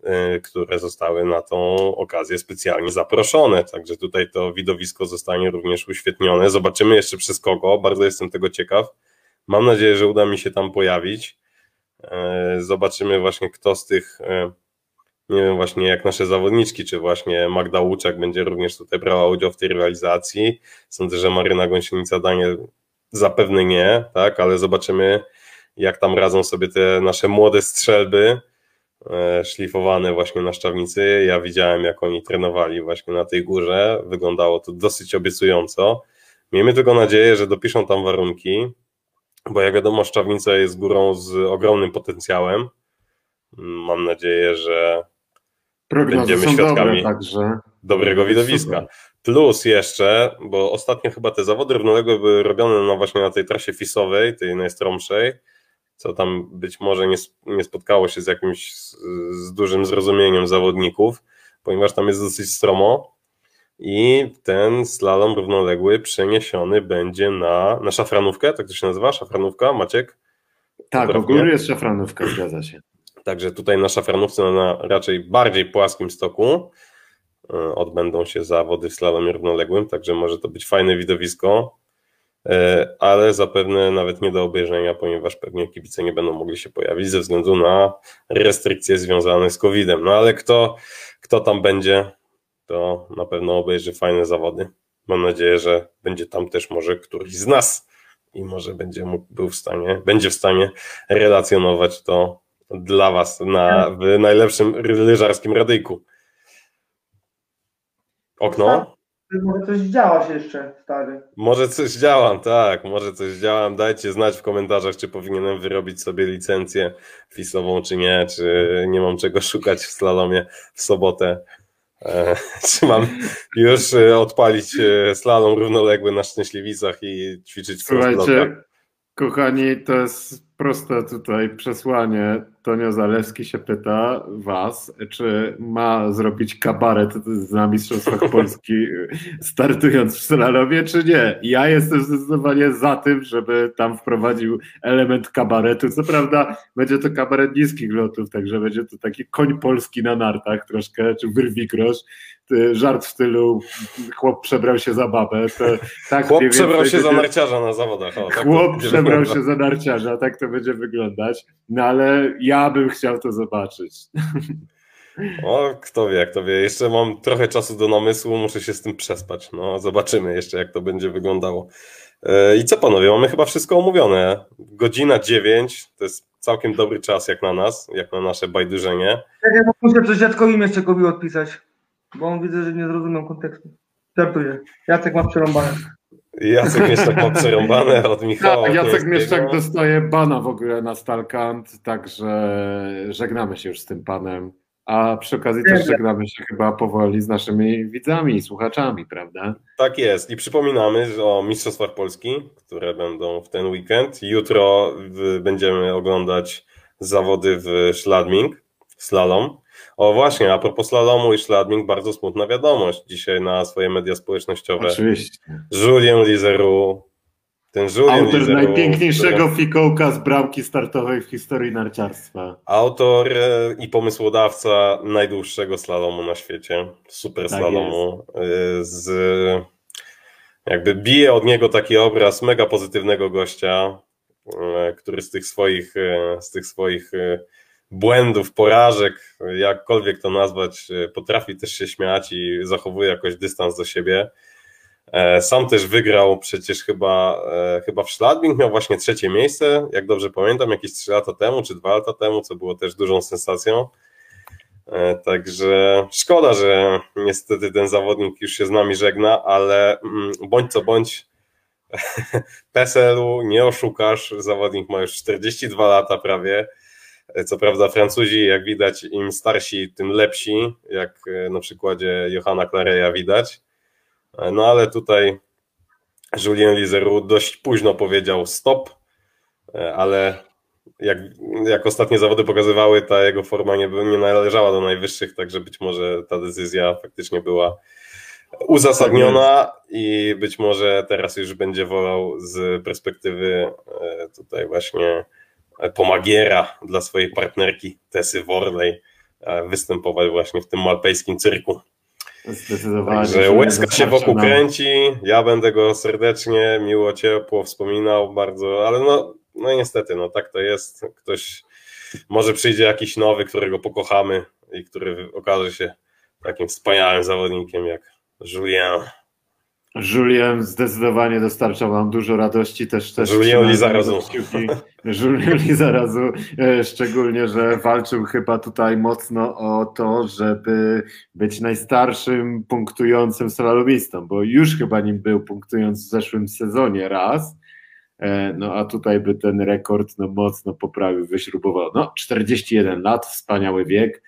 Y, które zostały na tą okazję specjalnie zaproszone. Także tutaj to widowisko zostanie również uświetnione. Zobaczymy jeszcze przez kogo, bardzo jestem tego ciekaw. Mam nadzieję, że uda mi się tam pojawić. Y, zobaczymy właśnie, kto z tych, y, nie wiem, właśnie jak nasze zawodniczki, czy właśnie Magda Łuczak będzie również tutaj brała udział w tej rywalizacji. Sądzę, że Maryna Gąsienica Daniel zapewne nie, tak, ale zobaczymy, jak tam radzą sobie te nasze młode strzelby szlifowane właśnie na szczawnicy. Ja widziałem, jak oni trenowali właśnie na tej górze. Wyglądało to dosyć obiecująco. Miejmy tylko nadzieję, że dopiszą tam warunki, bo jak wiadomo, szczawnica jest górą z ogromnym potencjałem. Mam nadzieję, że Prognozy będziemy świadkami dobre, dobrego widowiska. Plus jeszcze, bo ostatnio chyba te zawody równoległe były robione na właśnie na tej trasie fisowej, tej najstromszej co tam być może nie, nie spotkało się z jakimś z, z dużym zrozumieniem zawodników, ponieważ tam jest dosyć stromo i ten slalom równoległy przeniesiony będzie na, na szafranówkę, tak to się nazywa, szafranówka, Maciek? Tak, ogólnie jest szafranówka, zgadza się. Także tutaj na szafranówce na raczej bardziej płaskim stoku e, odbędą się zawody w slalomie równoległym, także może to być fajne widowisko. E, ale zapewne nawet nie do obejrzenia, ponieważ pewnie kibice nie będą mogli się pojawić ze względu na restrykcje związane z COVID-em. No ale kto, kto tam będzie, to na pewno obejrzy fajne zawody. Mam nadzieję, że będzie tam też może któryś z nas i może będzie mógł, był w stanie, będzie w stanie relacjonować to dla Was na, w najlepszym lyżarskim radyjku. Okno? Może coś działasz jeszcze, stary. Może coś działam, tak, może coś działam. Dajcie znać w komentarzach, czy powinienem wyrobić sobie licencję fisową, czy nie, czy nie mam czego szukać w slalomie w sobotę. E, *laughs* czy mam już e, odpalić e, slalom równoległy na Szczęśliwicach i ćwiczyć Słuchajcie, Kochani, to jest proste tutaj przesłanie. Tonio Zalewski się pyta was, czy ma zrobić kabaret na Mistrzostwach *laughs* Polski startując w slalomie, czy nie. Ja jestem zdecydowanie za tym, żeby tam wprowadził element kabaretu. Co prawda będzie to kabaret niskich lotów, także będzie to taki koń polski na nartach troszkę, czy wyrwikrosz, żart w stylu chłop przebrał się za babę. To, tak chłop przebrał się za narciarza na zawodach. O, tak chłop przebrał się za narciarza, tak to będzie wyglądać. No ale ja bym chciał to zobaczyć. *laughs* O, kto wie, kto wie. Jeszcze mam trochę czasu do namysłu, muszę się z tym przespać. No, zobaczymy jeszcze, jak to będzie wyglądało. E, I co panowie, mamy chyba wszystko omówione. Godzina 9 to jest całkiem dobry czas jak na nas, jak na nasze bajdurzenie. Ja muszę coś dziadkowi jeszcze kobi odpisać. Bo on widzę, że nie zrozumiał kontekstu. Żartuję. Jacek ma przerąbane. Jacek Mieszczak ma przerąbane od Michała. Tak, Jacek Mieszczak dostaje bana w ogóle na Stalkant, także żegnamy się już z tym panem. A przy okazji też żegnamy się chyba powoli z naszymi widzami i słuchaczami, prawda? Tak jest. I przypominamy o Mistrzostwach Polski, które będą w ten weekend. Jutro będziemy oglądać zawody w Schladming, slalom. O właśnie, a propos slalomu i szladming, bardzo smutna wiadomość dzisiaj na swoje media społecznościowe. Oczywiście. Julien Lizeru, ten Julien Autor Lizeru, najpiękniejszego który... fikołka z bramki startowej w historii narciarstwa. Autor e, i pomysłodawca najdłuższego slalomu na świecie, super tak slalomu. E, z, jakby bije od niego taki obraz mega pozytywnego gościa, e, który z tych swoich, z tych swoich błędów, porażek, jakkolwiek to nazwać, e, potrafi też się śmiać i zachowuje jakoś dystans do siebie. E, sam też wygrał przecież chyba, e, chyba w Schladming, miał właśnie trzecie miejsce, jak dobrze pamiętam, jakieś trzy lata temu czy dwa lata temu, co było też dużą sensacją. Także szkoda, że niestety ten zawodnik już się z nami żegna, ale mm, bądź co bądź *laughs* PESEL-u nie oszukasz, zawodnik ma już 42 lata prawie, co prawda Francuzi, jak widać, im starsi, tym lepsi, jak e, na przykładzie Johanna Clareya widać. E, no ale tutaj Julien Lizeru dość późno powiedział stop, e, ale jak, jak ostatnie zawody pokazywały, ta jego forma nie, nie należała do najwyższych, także być może ta decyzja faktycznie była uzasadniona i być może teraz już będzie wolał z perspektywy tutaj właśnie pomagiera dla swojej partnerki Tessy Worley e, występować właśnie w tym malpejskim cyrku. Zdecydowanie. Także łezka się wokół kręci, ja będę go serdecznie, miło, ciepło wspominał bardzo, ale no, no niestety, no tak to jest. Ktoś, może przyjdzie jakiś nowy, którego pokochamy i który okaże się takim wspaniałym zawodnikiem jak Julien. Julien zdecydowanie dostarczał nam dużo radości też. też Julien Lizarazu. Julien Lizarazu, e, szczególnie, że walczył chyba tutaj mocno o to, żeby być najstarszym punktującym slalomistą, bo już chyba nim był punktując w zeszłym sezonie raz, e, no a tutaj by ten rekord no, mocno poprawił, wyśrubował. No 41 lat, wspaniały wiek,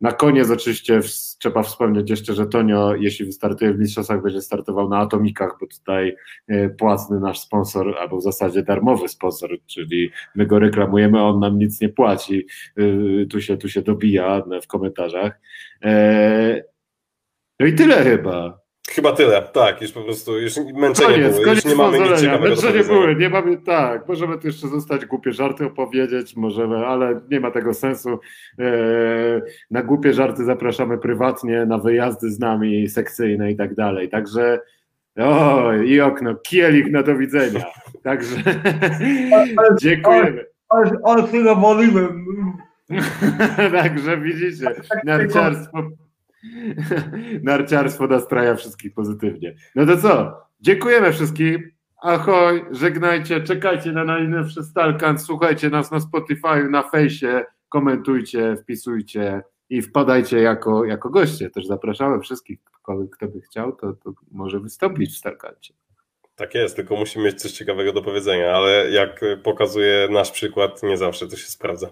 na koniec oczywiście trzeba wspomnieć jeszcze, że Tonio, jeśli wystartuje w mistrzostwach, będzie startował na Atomikach, bo tutaj e, płacny nasz sponsor, albo w zasadzie darmowy sponsor, czyli my go reklamujemy, on nam nic nie płaci, e, tu się, tu się dobija w komentarzach. No i tyle chyba. Chyba tyle, tak, już po prostu, już męczenie koniec, było, koniec już nie mamy nic ciekawego Męczenie były, nie mamy, tak, możemy tu jeszcze zostać głupie żarty opowiedzieć, możemy, ale nie ma tego sensu. Eee, na głupie żarty zapraszamy prywatnie, na wyjazdy z nami sekcyjne i tak dalej, także o, i okno, kielich na do widzenia, także *laughs* dziękujemy. Ale, ale chwilę woliłem. *laughs* Także widzicie, narciarstwo *laughs* Narciarstwo nastraja wszystkich pozytywnie. No to co? Dziękujemy wszystkim. Ahoj, żegnajcie, czekajcie na najnowszy Stalkant, słuchajcie nas na Spotify, na fejsie, komentujcie, wpisujcie i wpadajcie jako, jako goście. Też zapraszamy wszystkich, kto by chciał, to, to może wystąpić w Stalkancie. Tak jest, tylko musimy mieć coś ciekawego do powiedzenia, ale jak pokazuje nasz przykład, nie zawsze to się sprawdza.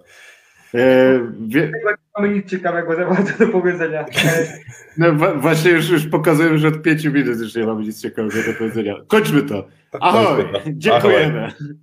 E, wie... mamy nic ciekawego za bardzo do powiedzenia. No właśnie już, już pokazujemy, że od pięciu minut już nie mamy nic ciekawego do powiedzenia. Kończmy to. Ahoj, dziękujemy. Ahoj.